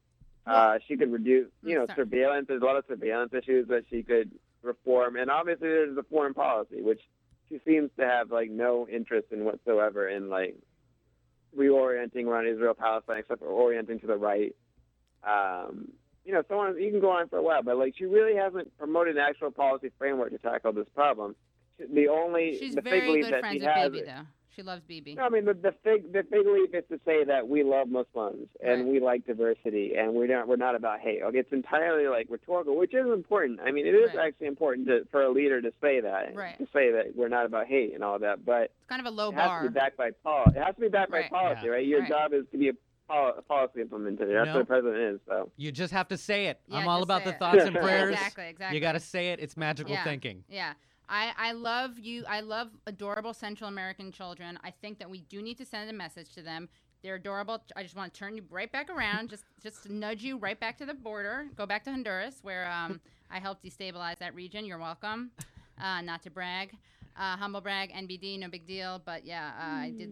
Speaker 4: Uh, she could reduce, you know,
Speaker 1: Sorry.
Speaker 4: surveillance. There's a lot of surveillance issues that she could reform, and obviously there's the foreign policy, which she seems to have like no interest in whatsoever in like reorienting around Israel Palestine, except for orienting to the right. Um, you know, so on. You can go on for a while, but like she really hasn't promoted an actual policy framework to tackle this problem. The only
Speaker 1: She's
Speaker 4: the
Speaker 1: very good
Speaker 4: that
Speaker 1: friends with Bibi though. She loves Bibi.
Speaker 4: no, I mean the, the fig the fig leaf is to say that we love Muslims and
Speaker 1: Right.
Speaker 4: we like diversity and we're not we're not about hate. Okay, it's entirely like rhetorical, which is important. I mean, it is
Speaker 1: Right.
Speaker 4: actually important to, for a leader to say that,
Speaker 1: Right.
Speaker 4: to say that we're not about hate and all that. But
Speaker 1: It's kind of a low
Speaker 4: it has
Speaker 1: bar.
Speaker 4: to be backed by policy. It has to be backed
Speaker 1: Right.
Speaker 4: by policy,
Speaker 2: Yeah.
Speaker 4: right? Your
Speaker 1: Right.
Speaker 4: job is to be a, policy implementer. That's
Speaker 2: No.
Speaker 4: what a president is. So
Speaker 2: You just have to say it.
Speaker 1: Yeah,
Speaker 2: I'm all about the
Speaker 1: it.
Speaker 2: thoughts and prayers.
Speaker 1: Exactly, exactly.
Speaker 2: You got to say it. It's magical
Speaker 1: Yeah.
Speaker 2: thinking.
Speaker 1: Yeah. I, I love you. I love adorable Central American children. I think that we do need to send a message to them. They're adorable. I just want to turn you right back around, just just nudge you right back to the border. Go back to Honduras, where um, I helped destabilize that region. You're welcome. Uh, not to brag, uh, humble brag, NBD, no big deal. But yeah, uh, I did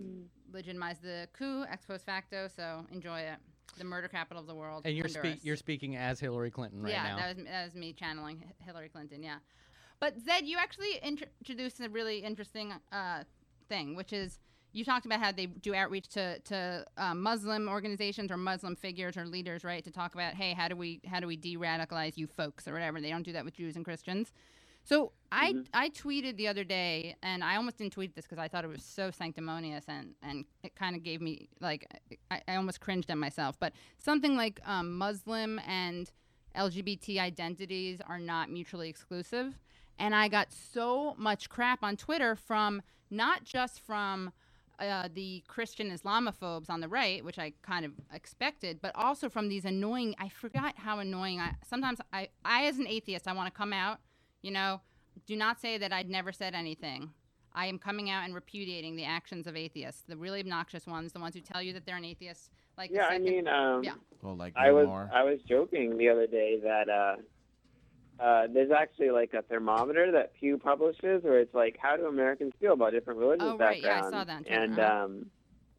Speaker 1: legitimize the coup ex post facto, so enjoy it. The murder capital of the world.
Speaker 2: And you're
Speaker 1: Honduras.
Speaker 2: you're speaking as Hillary Clinton right
Speaker 1: yeah,
Speaker 2: now.
Speaker 1: that was that was me channeling Hillary Clinton. Yeah, but Zaid, you actually introduced a really interesting uh, thing, which is you talked about how they do outreach to to uh, Muslim organizations or Muslim figures or leaders, right? To talk about, hey, how do we how do we de-radicalize you folks or whatever. They don't do that with Jews and Christians. So I I tweeted the other day, and I almost didn't tweet this because I thought it was so sanctimonious, and and it kind of gave me like I, I almost cringed at myself. But something like um, Muslim and LGBT identities are not mutually exclusive, and I got so much crap on Twitter from not just from uh, the Christian Islamophobes on the right, which I kind of expected, but also from these annoying. I forgot how annoying. I sometimes I, I as an atheist, I want to come out. You know, do not say that I'd never said anything. I am coming out and repudiating the actions of atheists, the really obnoxious ones, the ones who tell you that they're an atheist. Like the
Speaker 4: Yeah, I mean, um,
Speaker 1: Yeah.
Speaker 3: Or like
Speaker 4: I was
Speaker 3: Lamar.
Speaker 4: I was joking the other day that uh, uh, there's actually like a thermometer that Pew publishes where it's like how do Americans feel about different religious
Speaker 1: Oh, right. Yeah, I saw that on Twitter.
Speaker 4: And
Speaker 1: Uh-huh.
Speaker 4: um,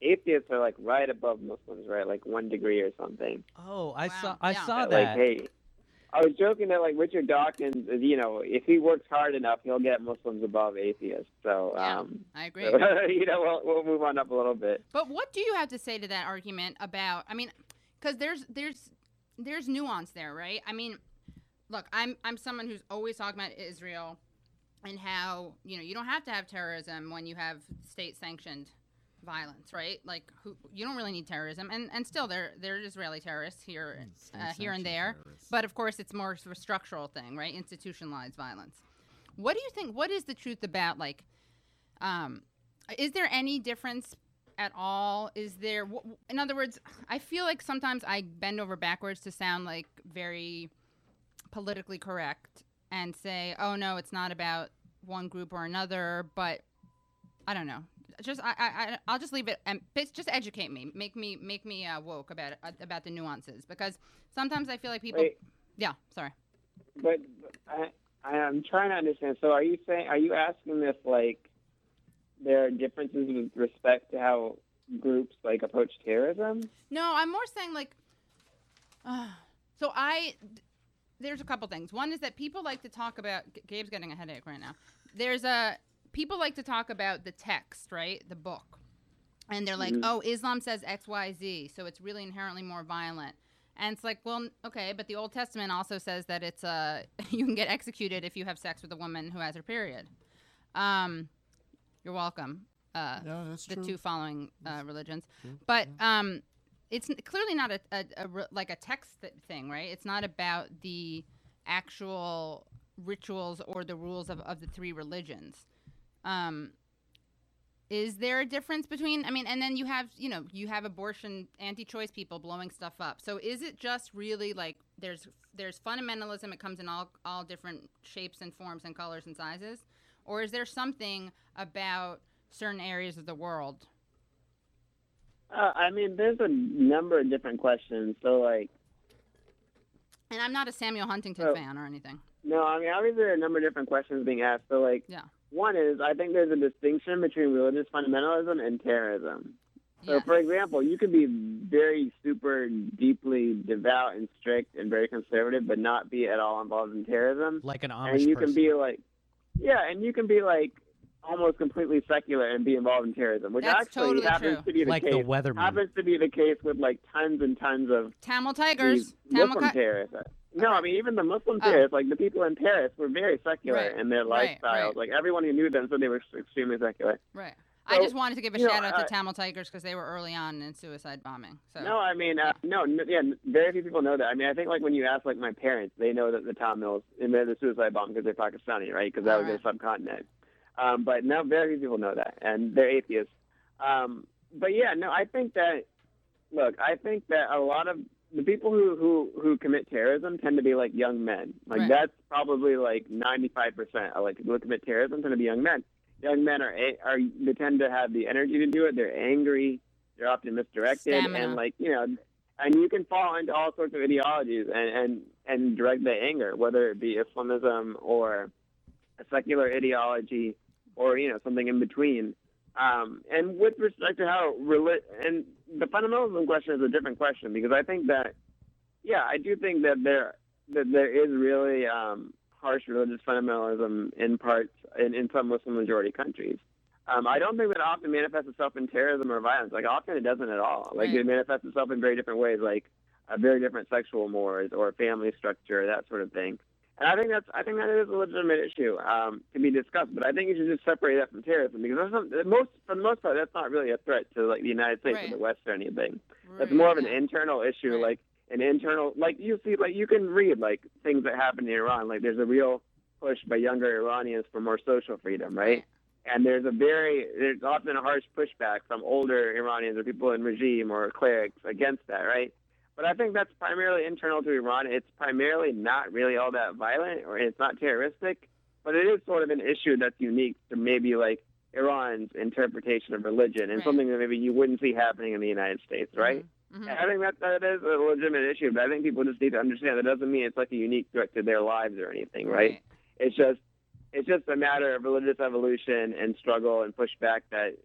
Speaker 4: atheists are like right above Muslims, right? Like one degree or something.
Speaker 2: Oh, I
Speaker 1: Wow,
Speaker 2: saw I
Speaker 1: yeah.
Speaker 2: saw
Speaker 4: Like,
Speaker 2: that.
Speaker 4: hey, I was joking that like Richard Dawkins, is, you know, if he works hard enough, he'll get Muslims above atheists. So,
Speaker 1: Yeah.
Speaker 4: um,
Speaker 1: I agree.
Speaker 4: you know, we'll, we'll move on up a little bit.
Speaker 1: But what do you have to say to that argument about? I mean, because there's there's there's nuance there, right? I mean, look, I'm I'm someone who's always talking about Israel and how you know you don't have to have terrorism when you have state sanctioned violence, right? Like who you don't really need terrorism, and and still there there are Israeli terrorists here uh, here and there, but of course it's more of a structural thing, right? Institutionalized violence. What do you think? What is the truth about like? Um, is there any difference at all? Is there, wh- in other words, I feel like sometimes I bend over backwards to sound like very politically correct and say, oh no, it's not about one group or another, but I don't know. Just I, I I'll just leave it and just educate me, make me make me uh, woke about it, about the nuances because sometimes I feel like people.
Speaker 4: Wait,
Speaker 1: Yeah, sorry.
Speaker 4: but I, I'm trying to understand. So, are you saying, are you asking if like there are differences with respect to how groups like approach terrorism?
Speaker 1: No, I'm more saying like, uh, so I, there's a couple things. One is that people like to talk about. Gabe's getting a headache right now. There's a people like to talk about the text, right, the book, and they're like,
Speaker 4: Mhm.
Speaker 1: oh, Islam says X, Y, Z, so it's really inherently more violent. And it's like, well, okay, but the Old Testament also says that it's uh, you can get executed if you have sex with a woman who has her period. Um, you're welcome. Uh,
Speaker 3: Yeah, that's
Speaker 1: the
Speaker 3: true.
Speaker 1: two following uh, religions.
Speaker 3: true,
Speaker 1: But um, it's clearly not a, a, a like a text th- thing, right? It's not about the actual rituals or the rules of, of the three religions. Um, is there a difference between? I mean, and then you have you know you have abortion anti-choice people blowing stuff up. So is it just really like there's there's fundamentalism? It comes in all all different shapes and forms and colors and sizes, or is there something about certain areas of the world
Speaker 4: Uh, I mean, there's a number of different questions. So, like,
Speaker 1: And I'm not a Samuel Huntington
Speaker 4: So-
Speaker 1: fan or anything.
Speaker 4: no, I mean, obviously there are a number of different questions being asked. So, like,
Speaker 1: Yeah.
Speaker 4: one is I think there's a distinction between religious fundamentalism and terrorism. So,
Speaker 1: Yes.
Speaker 4: for example, you could be very super deeply devout and strict and very conservative, but not be at all involved in terrorism.
Speaker 2: Like an
Speaker 4: and
Speaker 2: Amish
Speaker 4: you
Speaker 2: person.
Speaker 4: can be like, yeah, and you can be like almost completely secular and be involved in terrorism, which
Speaker 1: That's
Speaker 4: actually
Speaker 1: totally
Speaker 4: happens
Speaker 1: true.
Speaker 4: to be the
Speaker 2: like
Speaker 4: case.
Speaker 2: the weatherman.
Speaker 4: happens to be the case with like tons and tons of
Speaker 1: Tamil Tigers. Tamil
Speaker 4: Muslim
Speaker 1: Ki-
Speaker 4: terrorists. No, I mean even the Muslim
Speaker 1: Oh.
Speaker 4: terrorists, like the people in Paris, were very secular
Speaker 1: Right,
Speaker 4: in their
Speaker 1: right,
Speaker 4: lifestyles.
Speaker 1: right.
Speaker 4: Like everyone who knew them said they were extremely secular.
Speaker 1: Right. I just wanted to give a
Speaker 4: you know,
Speaker 1: shout out to
Speaker 4: uh,
Speaker 1: Tamil Tigers because they were early on in suicide bombing. So
Speaker 4: No, I mean, uh, no, n- yeah, n- very few people know that. I mean, I think like when you ask like my parents, they know that the Tamils invented the suicide bomb because they're Pakistani, right? Because that was
Speaker 1: Alright.
Speaker 4: their subcontinent. Um, but no, very few people know that, and they're atheists. Um, but yeah, no, I think that. Look, I think that a lot of the people who who who commit terrorism tend to be like young men. Like
Speaker 1: Right.
Speaker 4: that's probably like ninety five percent of like people who commit terrorism tend to be young men. Young men are are they tend to have the energy to do it. They're angry. They're often misdirected,
Speaker 1: Stamina.
Speaker 4: and like you know, and you can fall into all sorts of ideologies and and and direct the anger, whether it be Islamism or a secular ideology or you know something in between. Um, and with respect to how reli- and the fundamentalism question is a different question because I think that yeah, I do think that there that there is really um, harsh religious fundamentalism in parts in, in some Muslim majority countries. Um, I don't think that often manifests itself in terrorism or violence. Like often it doesn't at all. Like
Speaker 1: Right.
Speaker 4: it manifests itself in very different ways, like a very different sexual mores or family structure, that sort of thing. And I think that's I think that is a legitimate issue um, to be discussed. But I think you should just separate that from terrorism because that's not, most for the most part that's not really a threat to like the United States
Speaker 1: Right.
Speaker 4: or the West or anything. That's more of an internal issue,
Speaker 1: Right.
Speaker 4: like an internal like you see like you can read like things that happen in Iran. Like there's a real push by younger Iranians for more social freedom, right? and there's a very there's often a harsh pushback from older Iranians or people in regime or clerics against that, right? But I think that's primarily internal to Iran. It's primarily not really all that violent, or it's not terroristic, but it is sort of an issue that's unique to maybe like Iran's interpretation of religion and
Speaker 1: Right.
Speaker 4: something that maybe you wouldn't see happening in the United States, right?
Speaker 1: Mhm.
Speaker 4: I think that that is a legitimate issue, but I think people just need to understand that doesn't mean it's like a unique threat to their lives or anything, right? It's just it's just a matter of religious evolution and struggle and pushback that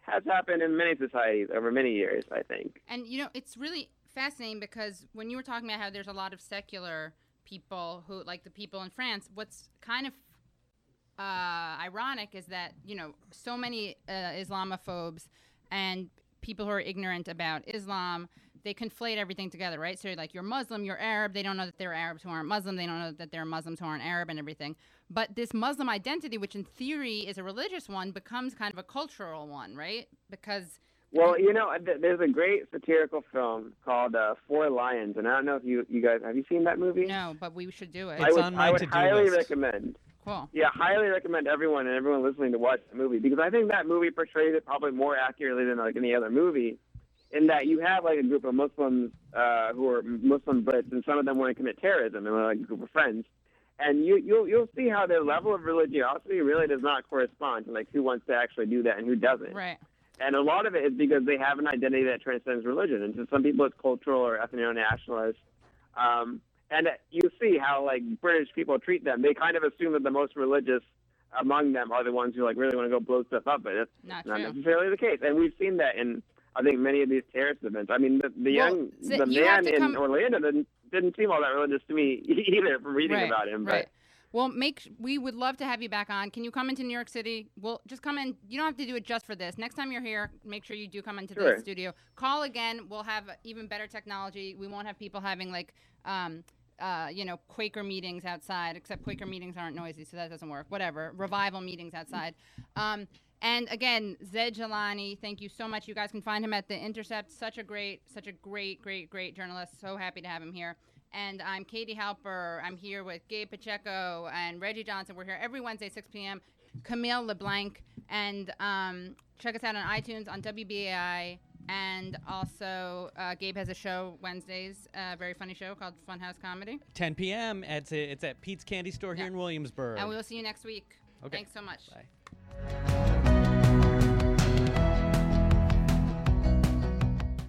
Speaker 4: has happened in many societies over many years, I think.
Speaker 1: And you know, it's really fascinating because when you were talking about how there's a lot of secular people who, like the people in France, what's kind of uh, ironic is that you know so many uh, Islamophobes and people who are ignorant about Islam, they conflate everything together, right? So like you're Muslim, you're Arab. They don't know that they're Arabs who aren't Muslim. They don't know that they're Muslims who aren't Arab and everything. But this Muslim identity, which in theory is a religious one, becomes kind of a cultural one, right? Because
Speaker 4: Well, you know, th- there's a great satirical film called uh, Four Lions, and I don't know if you you guys have you seen that movie?
Speaker 1: no, but we should do it.
Speaker 4: I
Speaker 2: It's
Speaker 4: would,
Speaker 2: on
Speaker 4: I
Speaker 2: my
Speaker 4: would
Speaker 2: to-do
Speaker 4: highly
Speaker 2: list.
Speaker 4: recommend.
Speaker 1: Cool.
Speaker 4: Yeah, highly recommend everyone and everyone listening to watch the movie because I think that movie portrays it probably more accurately than like any other movie. In that you have like a group of Muslims uh, who are Muslim Brits, and some of them want to commit terrorism, and they're like a group of friends. And you you'll you'll see how their level of religiosity really does not correspond to like who wants to actually do that and who doesn't.
Speaker 1: Right.
Speaker 4: And a lot of it is because they have an identity that transcends religion. And to some people, it's cultural or ethno-nationalist. Um, and you see how like British people treat them. They kind of assume that the most religious among them are the ones who like really want to go blow stuff up, but it's
Speaker 1: Not
Speaker 4: not necessarily the case. And we've seen that in I think many of these terrorist events. I mean, the, the
Speaker 1: Well,
Speaker 4: young the man in
Speaker 1: come-
Speaker 4: Orlando didn't didn't seem all that religious to me either from reading
Speaker 1: right,
Speaker 4: about him.
Speaker 1: Right. Well, make we would love to have you back on. Can you come into New York City? Well, just come in. You don't have to do it just for this. Next time you're here, make sure you do come into
Speaker 4: Sure.
Speaker 1: the studio. Call again. We'll have even better technology. We won't have people having like, um, uh, you know, Quaker meetings outside. Except Quaker meetings aren't noisy, so that doesn't work. Whatever. Revival meetings outside. Um, and again, Zaid Jilani, thank you so much. You guys can find him at the Intercept. Such a great, such a great, great, great journalist. So happy to have him here. And I'm Katie Halper. I'm here with Gabe Pacheco and Reggie Johnson. We're here every Wednesday, 6 p.m. Camille LeBlanc. And um, check us out on iTunes, on WBAI. And also, uh, Gabe has a show Wednesdays, a very funny show called Funhouse Comedy.
Speaker 2: 10 p.m. It's it's at Pete's Candy Store here
Speaker 1: Yeah.
Speaker 2: in Williamsburg.
Speaker 1: And we will see you next week.
Speaker 2: Okay.
Speaker 1: Thanks so much.
Speaker 2: Bye.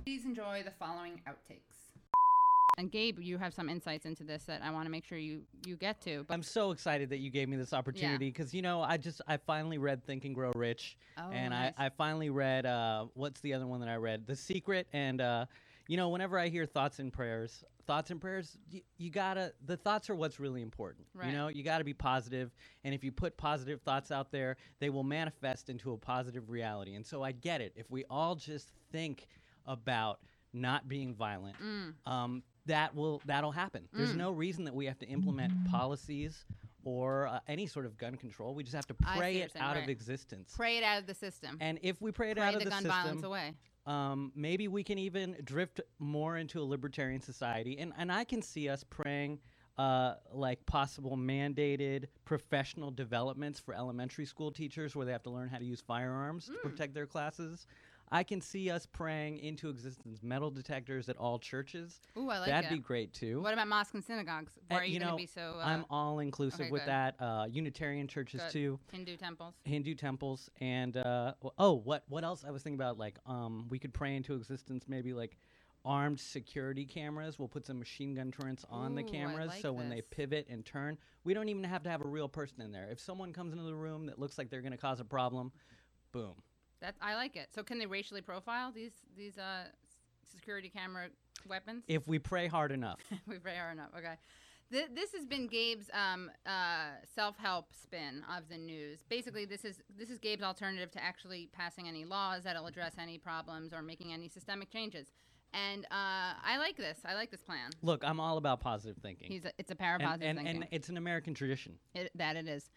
Speaker 1: Please enjoy the following outtakes. And Gabe, you have some insights into this that I want to make sure you you get to. But
Speaker 2: I'm so excited that you gave me this opportunity because you know I just I finally read Think and Grow Rich,
Speaker 1: Oh,
Speaker 2: and
Speaker 1: nice.
Speaker 2: I I finally read uh what's the other one that I read The Secret, and uh you know whenever I hear thoughts and prayers, thoughts and prayers, you, you gotta the thoughts are what's really important.
Speaker 1: Right.
Speaker 2: You know you gotta be positive, and if you put positive thoughts out there, they will manifest into a positive reality. And so I get it. If we all just think about not being violent,
Speaker 1: Mm.
Speaker 2: um, that will that'll happen. There's no reason that we have to implement policies or uh, any sort of gun control. We just have to
Speaker 1: I see
Speaker 2: pray
Speaker 1: you're
Speaker 2: it
Speaker 1: saying,
Speaker 2: out
Speaker 1: right.
Speaker 2: of existence.
Speaker 1: pray it out of the system.
Speaker 2: and if we pray it
Speaker 1: pray
Speaker 2: out of
Speaker 1: the
Speaker 2: the,
Speaker 1: gun
Speaker 2: system,
Speaker 1: violence away.
Speaker 2: um, maybe we can even drift more into a libertarian society. And and I can see us praying. Uh, like possible mandated professional developments for elementary school teachers where they have to learn how to use firearms to
Speaker 1: Mm.
Speaker 2: protect their classes. I can see us praying into existence metal detectors at all churches.
Speaker 1: Ooh, I like
Speaker 2: That'd
Speaker 1: it.
Speaker 2: be great too.
Speaker 1: What about mosques and synagogues?
Speaker 2: Uh,
Speaker 1: are you,
Speaker 2: you
Speaker 1: going to be so uh,
Speaker 2: I'm all inclusive
Speaker 1: okay,
Speaker 2: with
Speaker 1: good.
Speaker 2: that. Uh, Unitarian churches
Speaker 1: Good.
Speaker 2: too,
Speaker 1: Hindu temples?
Speaker 2: Hindu temples, and uh, oh, what what else? I was thinking about like um, we could pray into existence maybe like armed security cameras. We'll put some machine gun turrets on the
Speaker 1: Ooh, I
Speaker 2: cameras,
Speaker 1: like
Speaker 2: so when they pivot and turn, we don't even have to have a real person in there. If someone comes into the room that looks like they're going to cause a problem, boom.
Speaker 1: That I like it. So can they racially profile these these uh, security camera weapons?
Speaker 2: If we pray hard enough.
Speaker 1: we pray hard enough. Okay. Th- this has been Gabe's um, uh, self-help spin of the news. Basically, this is this is Gabe's alternative to actually passing any laws that'll address any problems or making any systemic changes. And uh, I like this. I like this plan.
Speaker 2: Look, I'm all about positive thinking.
Speaker 1: He's a, it's a power of
Speaker 2: and,
Speaker 1: positive
Speaker 2: and,
Speaker 1: thinking.
Speaker 2: and it's an American tradition.
Speaker 1: It, that it is.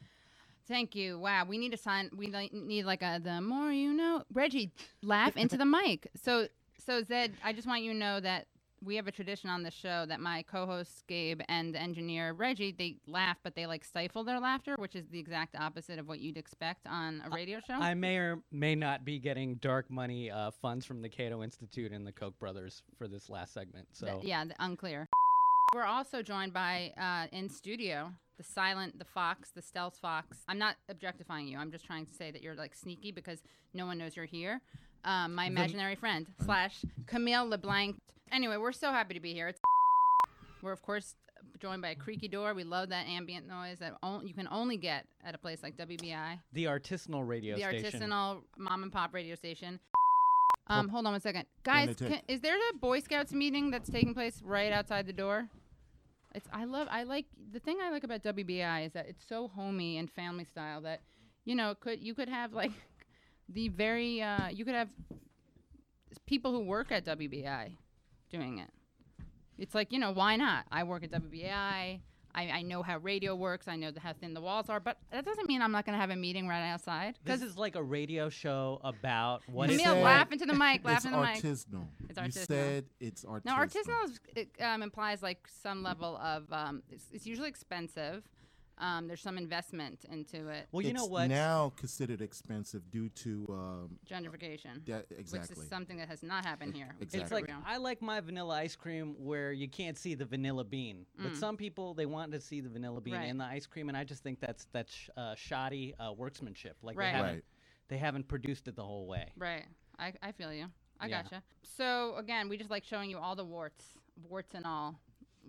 Speaker 1: Thank you. Wow, we need to sign. We need like a the more you know. Reggie, laugh into the mic. So so Zaid, I just want you to know that we have a tradition on the show that my co-hosts Gabe and the engineer Reggie they laugh, but they like stifle their laughter, which is the exact opposite of what you'd expect on a radio show.
Speaker 2: I may or may not be getting dark money uh, funds from the Cato Institute and the Koch brothers for this last segment. So
Speaker 1: Th- yeah, the, unclear. We're also joined by uh, in studio the silent, the fox, the stealth fox. I'm not objectifying you. I'm just trying to say that you're like sneaky because no one knows you're here. Um, my imaginary friend slash Camille LeBlanc. Anyway, we're so happy to be here. It's we're of course joined by a creaky door. We love that ambient noise that on- you can only get at a place like WBAI,
Speaker 2: the artisanal radio station.
Speaker 1: the
Speaker 2: station.
Speaker 1: artisanal mom and pop radio station. Um, hold on one second, guys. Can, is there a Boy Scouts meeting that's taking place right outside the door? It's I love I like the thing I like about WBAI is that it's so homey and family style that you know could you could have like the very uh, you could have people who work at WBAI doing it. It's like you know why not? I work at WBAI. I, I know how radio works. I know how thin the walls are, but that doesn't mean I'm not going to have a meeting right outside.
Speaker 2: This is like a radio show about what
Speaker 3: You
Speaker 2: is
Speaker 1: Camille,
Speaker 3: said-
Speaker 1: laugh into the mic. Laugh
Speaker 3: it's
Speaker 1: into the mic.
Speaker 3: artisanal.
Speaker 1: It's
Speaker 3: You said it's artisanal.
Speaker 1: Now, artisanal is, it, um, implies like some level of. Um, it's, it's usually expensive. Um, there's some investment into it.
Speaker 2: Well, you know what?
Speaker 3: Now considered expensive due to um,
Speaker 1: Gentrification,
Speaker 3: that
Speaker 1: which
Speaker 3: exactly.
Speaker 1: is something that has not happened here.
Speaker 3: Exactly.
Speaker 2: It's like I like my vanilla ice cream where you can't see the vanilla bean, but
Speaker 1: Mm.
Speaker 2: some people they want to see the vanilla bean
Speaker 1: Right.
Speaker 2: in the ice cream, and I just think that's that's sh- uh, shoddy uh, workmanship. Like
Speaker 1: Right.
Speaker 2: they haven't
Speaker 3: right.
Speaker 2: they haven't produced it the whole way.
Speaker 1: Right. I, I feel you. I
Speaker 2: Yeah.
Speaker 1: gotcha. So again, we just like showing you all the warts, warts and all.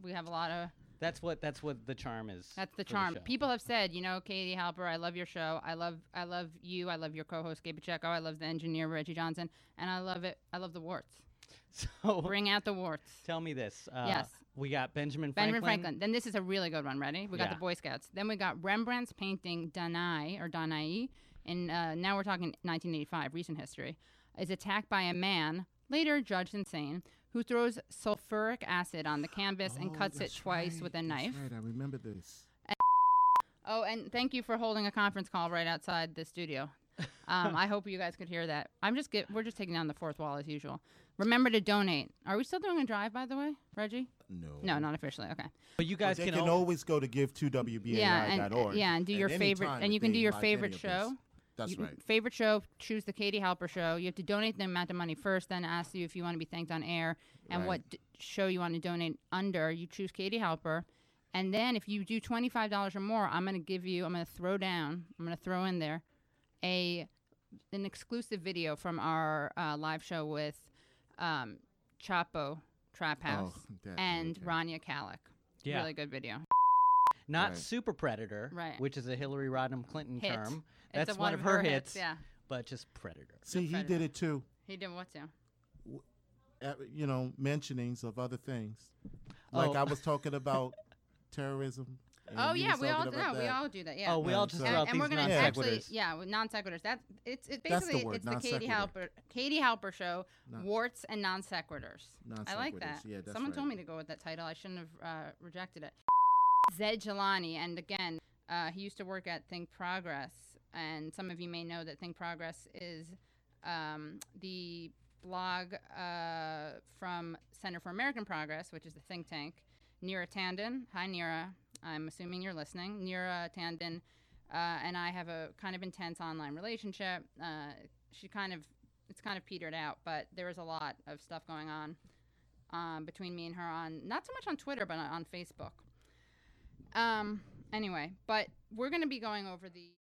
Speaker 1: We have a lot of.
Speaker 2: That's what that's what the charm is.
Speaker 1: That's the charm.
Speaker 2: show.
Speaker 1: People have said, you know, Katie Halper, I love your show. I love, I love you. I love your co-host Gabe Pacheco. I love the engineer Reggie Johnson, and I love it. I love the warts.
Speaker 2: So
Speaker 1: Bring out the warts.
Speaker 2: tell me this. Uh,
Speaker 1: Yes.
Speaker 2: We got Benjamin Franklin.
Speaker 1: Benjamin
Speaker 2: Franklin.
Speaker 1: Then this is a really good one. Ready? We got the Boy Scouts. Then we got Rembrandt's painting Danai or Danae, and uh, now we're talking 1985, recent history, is attacked by a man, later judged insane, who throws sulfuric acid on the canvas and
Speaker 3: Oh,
Speaker 1: cuts it twice
Speaker 3: right,
Speaker 1: with a
Speaker 3: that's
Speaker 1: knife.
Speaker 3: Right, I remember this.
Speaker 1: Oh, and thank you for holding a conference call right outside the studio. Um, I hope you guys could hear that. I'm just get, we're just taking down the fourth wall as usual. Remember to donate. Are we still doing a drive, by the way, Reggie?
Speaker 3: No.
Speaker 1: No, not officially. Okay.
Speaker 2: But you guys
Speaker 3: they
Speaker 2: can,
Speaker 3: can,
Speaker 2: al-
Speaker 3: always go to give2wbai.org.
Speaker 1: yeah, and yeah, and do your favorite, and you can do your favorite
Speaker 3: any of
Speaker 1: show.
Speaker 3: This. That's
Speaker 1: You-
Speaker 3: right.
Speaker 1: Favorite show, choose the Katie Halper show. You have to donate the amount of money first, then ask you if you want to be thanked on air and
Speaker 3: Right.
Speaker 1: what d- show you want to donate under. You choose Katie Halper. And then if you do $25 or more, I'm going to give you, I'm going to throw down, I'm going to throw in there a an exclusive video from our uh, live show with um, Chapo Trap House
Speaker 3: Oh,
Speaker 1: and
Speaker 3: okay.
Speaker 1: Rania Khalek.
Speaker 2: Yeah.
Speaker 1: Really good video.
Speaker 2: Not
Speaker 3: Right.
Speaker 2: Super Predator,
Speaker 1: Right.
Speaker 2: which is a Hillary Rodham Clinton
Speaker 1: Hit.
Speaker 2: term. That's
Speaker 1: a
Speaker 2: one of her hits.
Speaker 1: Yeah.
Speaker 2: but just Predator.
Speaker 3: See, he
Speaker 1: Predator.
Speaker 3: did it too.
Speaker 1: He did what to?
Speaker 3: Uh, you know, mentionings of other things. Like
Speaker 2: Oh.
Speaker 3: I was talking about terrorism.
Speaker 1: Oh yeah, we all do. No, we
Speaker 3: that.
Speaker 1: all do that. Yeah.
Speaker 2: Oh, we
Speaker 3: Yeah,
Speaker 2: all just
Speaker 3: so-
Speaker 1: and, and we're gonna
Speaker 2: non
Speaker 1: actually,
Speaker 2: sequiturs.
Speaker 1: yeah, non sequiturs. That's it's it's
Speaker 3: That's the
Speaker 1: basically
Speaker 3: word,
Speaker 1: it's the Katie. Halper Katie Halper show,
Speaker 3: Non-
Speaker 1: warts and non sequiturs. I like that.
Speaker 3: Yeah, that's
Speaker 1: Someone
Speaker 3: right.
Speaker 1: told me to go with that title. I shouldn't have uh, rejected it. Zaid Jilani, and again, uh, he used to work at Think Progress, and some of you may know that Think Progress is um, the blog uh, from Center for American Progress, which is the think tank. Neera Tanden, hi Neera. I'm assuming you're listening. Neera Tanden uh, and I have a kind of intense online relationship. Uh, she kind of, it's kind of petered out, but there is a lot of stuff going on um, between me and her on, not so much on Twitter, but on Facebook. Um, anyway, but we're going to be going over the.